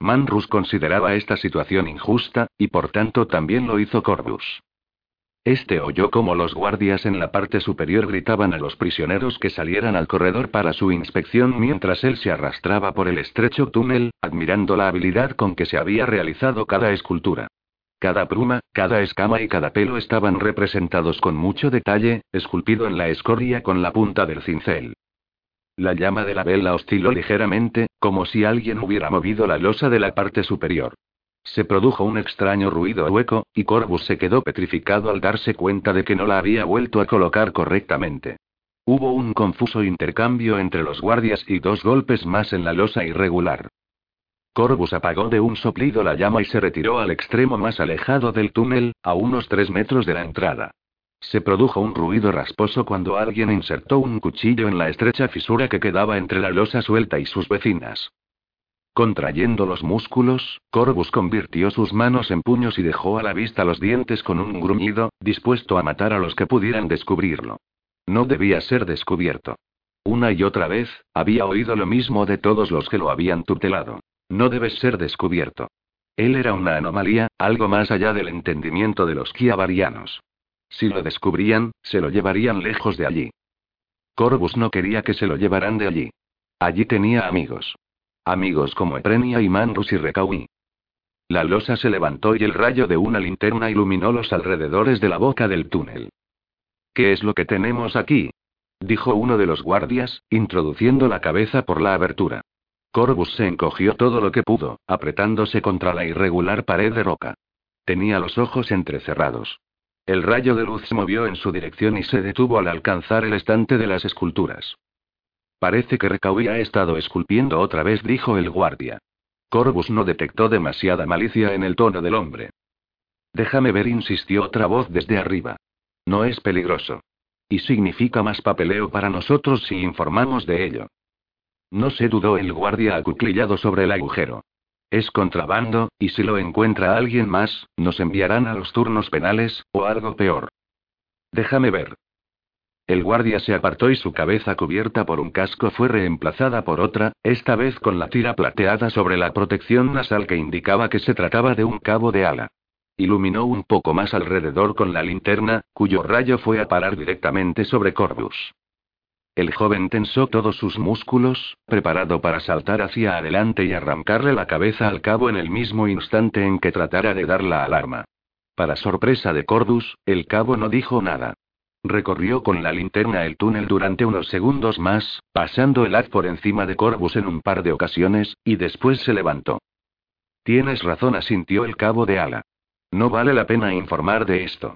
Speaker 1: Manrus consideraba esta situación injusta, y por tanto también lo hizo Corbus. Este oyó como los guardias en la parte superior gritaban a los prisioneros que salieran al corredor para su inspección mientras él se arrastraba por el estrecho túnel, admirando la habilidad con que se había realizado cada escultura. Cada pluma, cada escama y cada pelo estaban representados con mucho detalle, esculpido en la escoria con la punta del cincel. La llama de la vela osciló ligeramente, como si alguien hubiera movido la losa de la parte superior. Se produjo un extraño ruido hueco, y Corbus se quedó petrificado al darse cuenta de que no la había vuelto a colocar correctamente. Hubo un confuso intercambio entre los guardias y dos golpes más en la losa irregular. Corbus apagó de un soplido la llama y se retiró al extremo más alejado del túnel, a unos tres metros de la entrada. Se produjo un ruido rasposo cuando alguien insertó un cuchillo en la estrecha fisura que quedaba entre la losa suelta y sus vecinas. Contrayendo los músculos, Corbus convirtió sus manos en puños y dejó a la vista los dientes con un gruñido, dispuesto a matar a los que pudieran descubrirlo. No debía ser descubierto. Una y otra vez, había oído lo mismo de todos los que lo habían tutelado. No debes ser descubierto. Él era una anomalía, algo más allá del entendimiento de los kiabarianos. Si lo descubrían, se lo llevarían lejos de allí. Corbus no quería que se lo llevaran de allí. Allí tenía amigos. Amigos como Eprenia y Manrus y Recaui. La losa se levantó y el rayo de una linterna iluminó los alrededores de la boca del túnel. ¿Qué es lo que tenemos aquí? dijo uno de los guardias, introduciendo la cabeza por la abertura. Corbus se encogió todo lo que pudo, apretándose contra la irregular pared de roca. Tenía los ojos entrecerrados. El rayo de luz se movió en su dirección y se detuvo al alcanzar el estante de las esculturas. Parece que Recaui ha estado esculpiendo otra vez, dijo el guardia. Corbus no detectó demasiada malicia en el tono del hombre. Déjame ver, insistió otra voz desde arriba. No es peligroso. Y significa más papeleo para nosotros si informamos de ello. No se dudó el guardia acuclillado sobre el agujero. Es contrabando, y si lo encuentra alguien más, nos enviarán a los turnos penales, o algo peor. Déjame ver. El guardia se apartó y su cabeza cubierta por un casco fue reemplazada por otra, esta vez con la tira plateada sobre la protección nasal que indicaba que se trataba de un cabo de ala. Iluminó un poco más alrededor con la linterna, cuyo rayo fue a parar directamente sobre Corbus. El joven tensó todos sus músculos, preparado para saltar hacia adelante y arrancarle la cabeza al cabo en el mismo instante en que tratara de dar la alarma. Para sorpresa de Corbus, el cabo no dijo nada. Recorrió con la linterna el túnel durante unos segundos más, pasando el haz por encima de Corbus en un par de ocasiones, y después se levantó. Tienes razón, asintió el cabo de ala. No vale la pena informar de esto.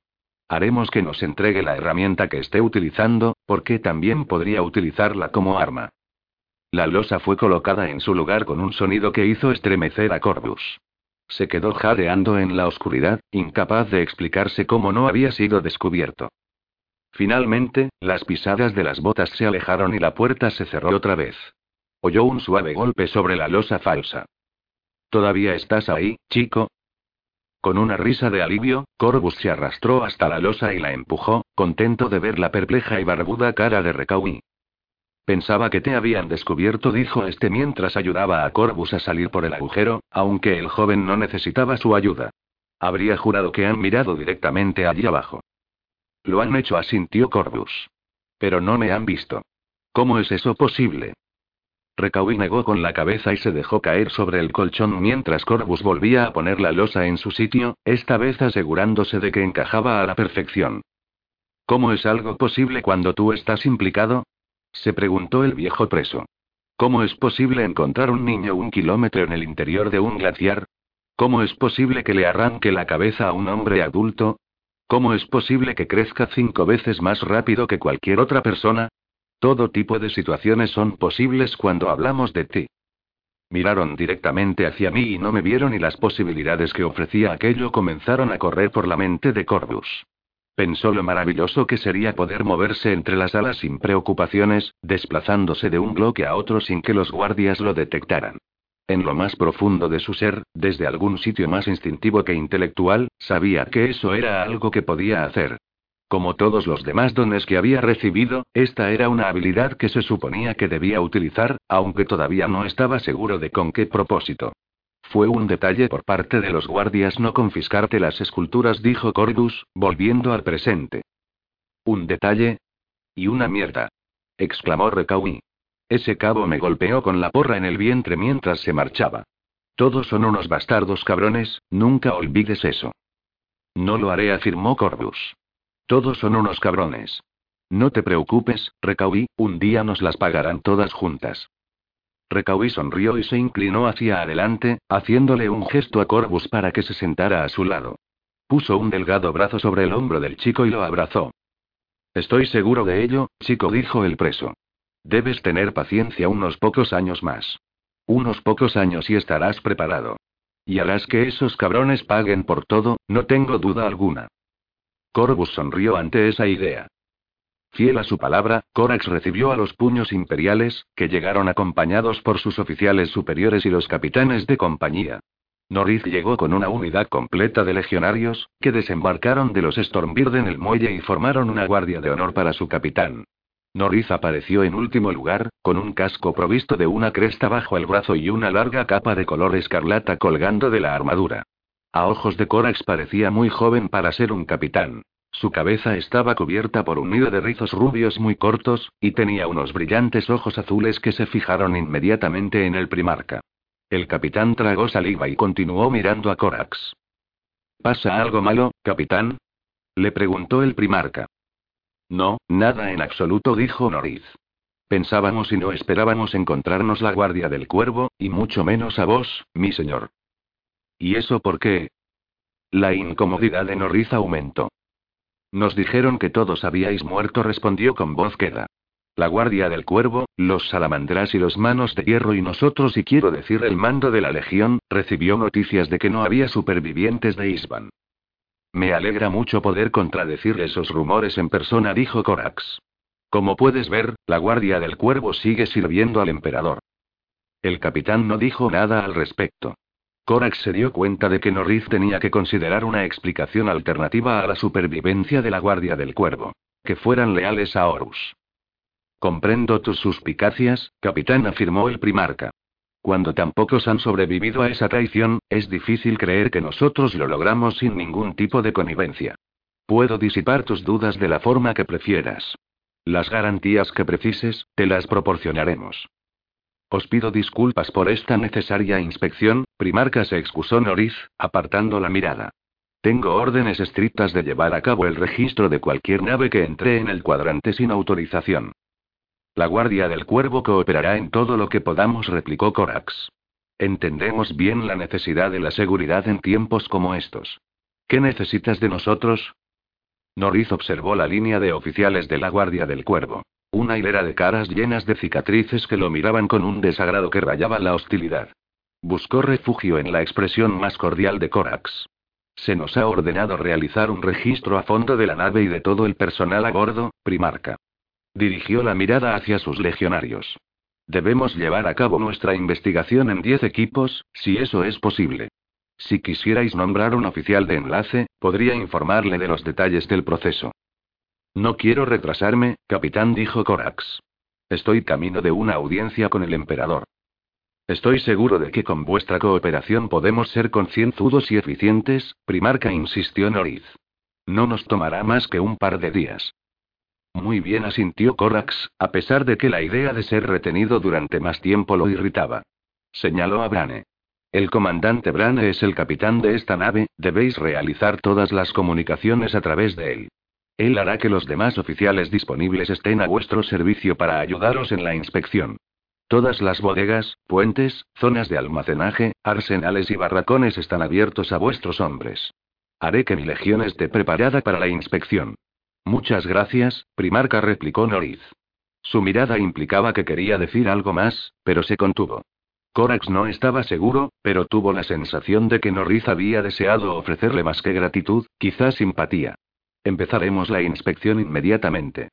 Speaker 1: Haremos que nos entregue la herramienta que esté utilizando, porque también podría utilizarla como arma. La losa fue colocada en su lugar con un sonido que hizo estremecer a Corbus. Se quedó jadeando en la oscuridad, incapaz de explicarse cómo no había sido descubierto. Finalmente, las pisadas de las botas se alejaron y la puerta se cerró otra vez. Oyó un suave golpe sobre la losa falsa. ¿Todavía estás ahí, chico? Con una risa de alivio, Corbus se arrastró hasta la losa y la empujó, contento de ver la perpleja y barbuda cara de Recaui. Pensaba que te habían descubierto, dijo este mientras ayudaba a Corbus a salir por el agujero, aunque el joven no necesitaba su ayuda. Habría jurado que han mirado directamente allí abajo. Lo han hecho, asintió Corbus. Pero no me han visto. ¿Cómo es eso posible? Recaui negó con la cabeza y se dejó caer sobre el colchón mientras Corbus volvía a poner la losa en su sitio, esta vez asegurándose de que encajaba a la perfección. ¿Cómo es algo posible cuando tú estás implicado? se preguntó el viejo preso. ¿Cómo es posible encontrar un niño un kilómetro en el interior de un glaciar? ¿Cómo es posible que le arranque la cabeza a un hombre adulto? ¿Cómo es posible que crezca cinco veces más rápido que cualquier otra persona? Todo tipo de situaciones son posibles cuando hablamos de ti. Miraron directamente hacia mí y no me vieron y las posibilidades que ofrecía aquello comenzaron a correr por la mente de Corbus. Pensó lo maravilloso que sería poder moverse entre las alas sin preocupaciones, desplazándose de un bloque a otro sin que los guardias lo detectaran. En lo más profundo de su ser, desde algún sitio más instintivo que intelectual, sabía que eso era algo que podía hacer. Como todos los demás dones que había recibido, esta era una habilidad que se suponía que debía utilizar, aunque todavía no estaba seguro de con qué propósito. Fue un detalle por parte de los guardias no confiscarte las esculturas, dijo Cordus, volviendo al presente. ¿Un detalle? Y una mierda. exclamó Recaui. Ese cabo me golpeó con la porra en el vientre mientras se marchaba. Todos son unos bastardos cabrones, nunca olvides eso. No lo haré, afirmó Corbus. Todos son unos cabrones. No te preocupes, Recaui, un día nos las pagarán todas juntas. Recaui sonrió y se inclinó hacia adelante, haciéndole un gesto a Corbus para que se sentara a su lado. Puso un delgado brazo sobre el hombro del chico y lo abrazó. Estoy seguro de ello, chico, dijo el preso. Debes tener paciencia unos pocos años más. Unos pocos años y estarás preparado. Y harás que esos cabrones paguen por todo, no tengo duda alguna. Corbus sonrió ante esa idea. Fiel a su palabra, Corax recibió a los puños imperiales, que llegaron acompañados por sus oficiales superiores y los capitanes de compañía. Norris llegó con una unidad completa de legionarios, que desembarcaron de los Stormbird en el muelle y formaron una guardia de honor para su capitán. Norris apareció en último lugar, con un casco provisto de una cresta bajo el brazo y una larga capa de color escarlata colgando de la armadura. A ojos de Corax parecía muy joven para ser un capitán. Su cabeza estaba cubierta por un nido de rizos rubios muy cortos, y tenía unos brillantes ojos azules que se fijaron inmediatamente en el primarca. El capitán tragó saliva y continuó mirando a Corax. ¿Pasa algo malo, capitán? Le preguntó el primarca. No, nada en absoluto, dijo Noriz. Pensábamos y no esperábamos encontrarnos la guardia del cuervo, y mucho menos a vos, mi señor. ¿Y eso por qué? La incomodidad de Noriz aumentó. Nos dijeron que todos habíais muerto, respondió con voz queda. La guardia del cuervo, los salamandras y los manos de hierro y nosotros y quiero decir el mando de la legión, recibió noticias de que no había supervivientes de Isban. Me alegra mucho poder contradecir esos rumores en persona, dijo Corax. Como puedes ver, la guardia del cuervo sigue sirviendo al emperador. El capitán no dijo nada al respecto. Corax se dio cuenta de que Norris tenía que considerar una explicación alternativa a la supervivencia de la guardia del cuervo. Que fueran leales a Horus. Comprendo tus suspicacias, capitán, afirmó el primarca. Cuando tan pocos han sobrevivido a esa traición, es difícil creer que nosotros lo logramos sin ningún tipo de connivencia. Puedo disipar tus dudas de la forma que prefieras. Las garantías que precises, te las proporcionaremos. Os pido disculpas por esta necesaria inspección, primarca se excusó Noriz, apartando la mirada. Tengo órdenes estrictas de llevar a cabo el registro de cualquier nave que entre en el cuadrante sin autorización. La Guardia del Cuervo cooperará en todo lo que podamos, replicó Corax. Entendemos bien la necesidad de la seguridad en tiempos como estos. ¿Qué necesitas de nosotros? Noriz observó la línea de oficiales de la Guardia del Cuervo. Una hilera de caras llenas de cicatrices que lo miraban con un desagrado que rayaba la hostilidad. Buscó refugio en la expresión más cordial de Corax. Se nos ha ordenado realizar un registro a fondo de la nave y de todo el personal a bordo, primarca. Dirigió la mirada hacia sus legionarios. Debemos llevar a cabo nuestra investigación en diez equipos, si eso es posible. Si quisierais nombrar un oficial de enlace, podría informarle de los detalles del proceso. No quiero retrasarme, capitán, dijo Corax. Estoy camino de una audiencia con el emperador. Estoy seguro de que con vuestra cooperación podemos ser concienzudos y eficientes, primarca insistió Noriz. No nos tomará más que un par de días. Muy bien asintió Corax, a pesar de que la idea de ser retenido durante más tiempo lo irritaba. Señaló a Brane. El comandante Brane es el capitán de esta nave, debéis realizar todas las comunicaciones a través de él. Él hará que los demás oficiales disponibles estén a vuestro servicio para ayudaros en la inspección. Todas las bodegas, puentes, zonas de almacenaje, arsenales y barracones están abiertos a vuestros hombres. Haré que mi legión esté preparada para la inspección. Muchas gracias, primarca replicó Noriz. Su mirada implicaba que quería decir algo más, pero se contuvo. Corax no estaba seguro, pero tuvo la sensación de que Noriz había deseado ofrecerle más que gratitud, quizás simpatía. Empezaremos la inspección inmediatamente.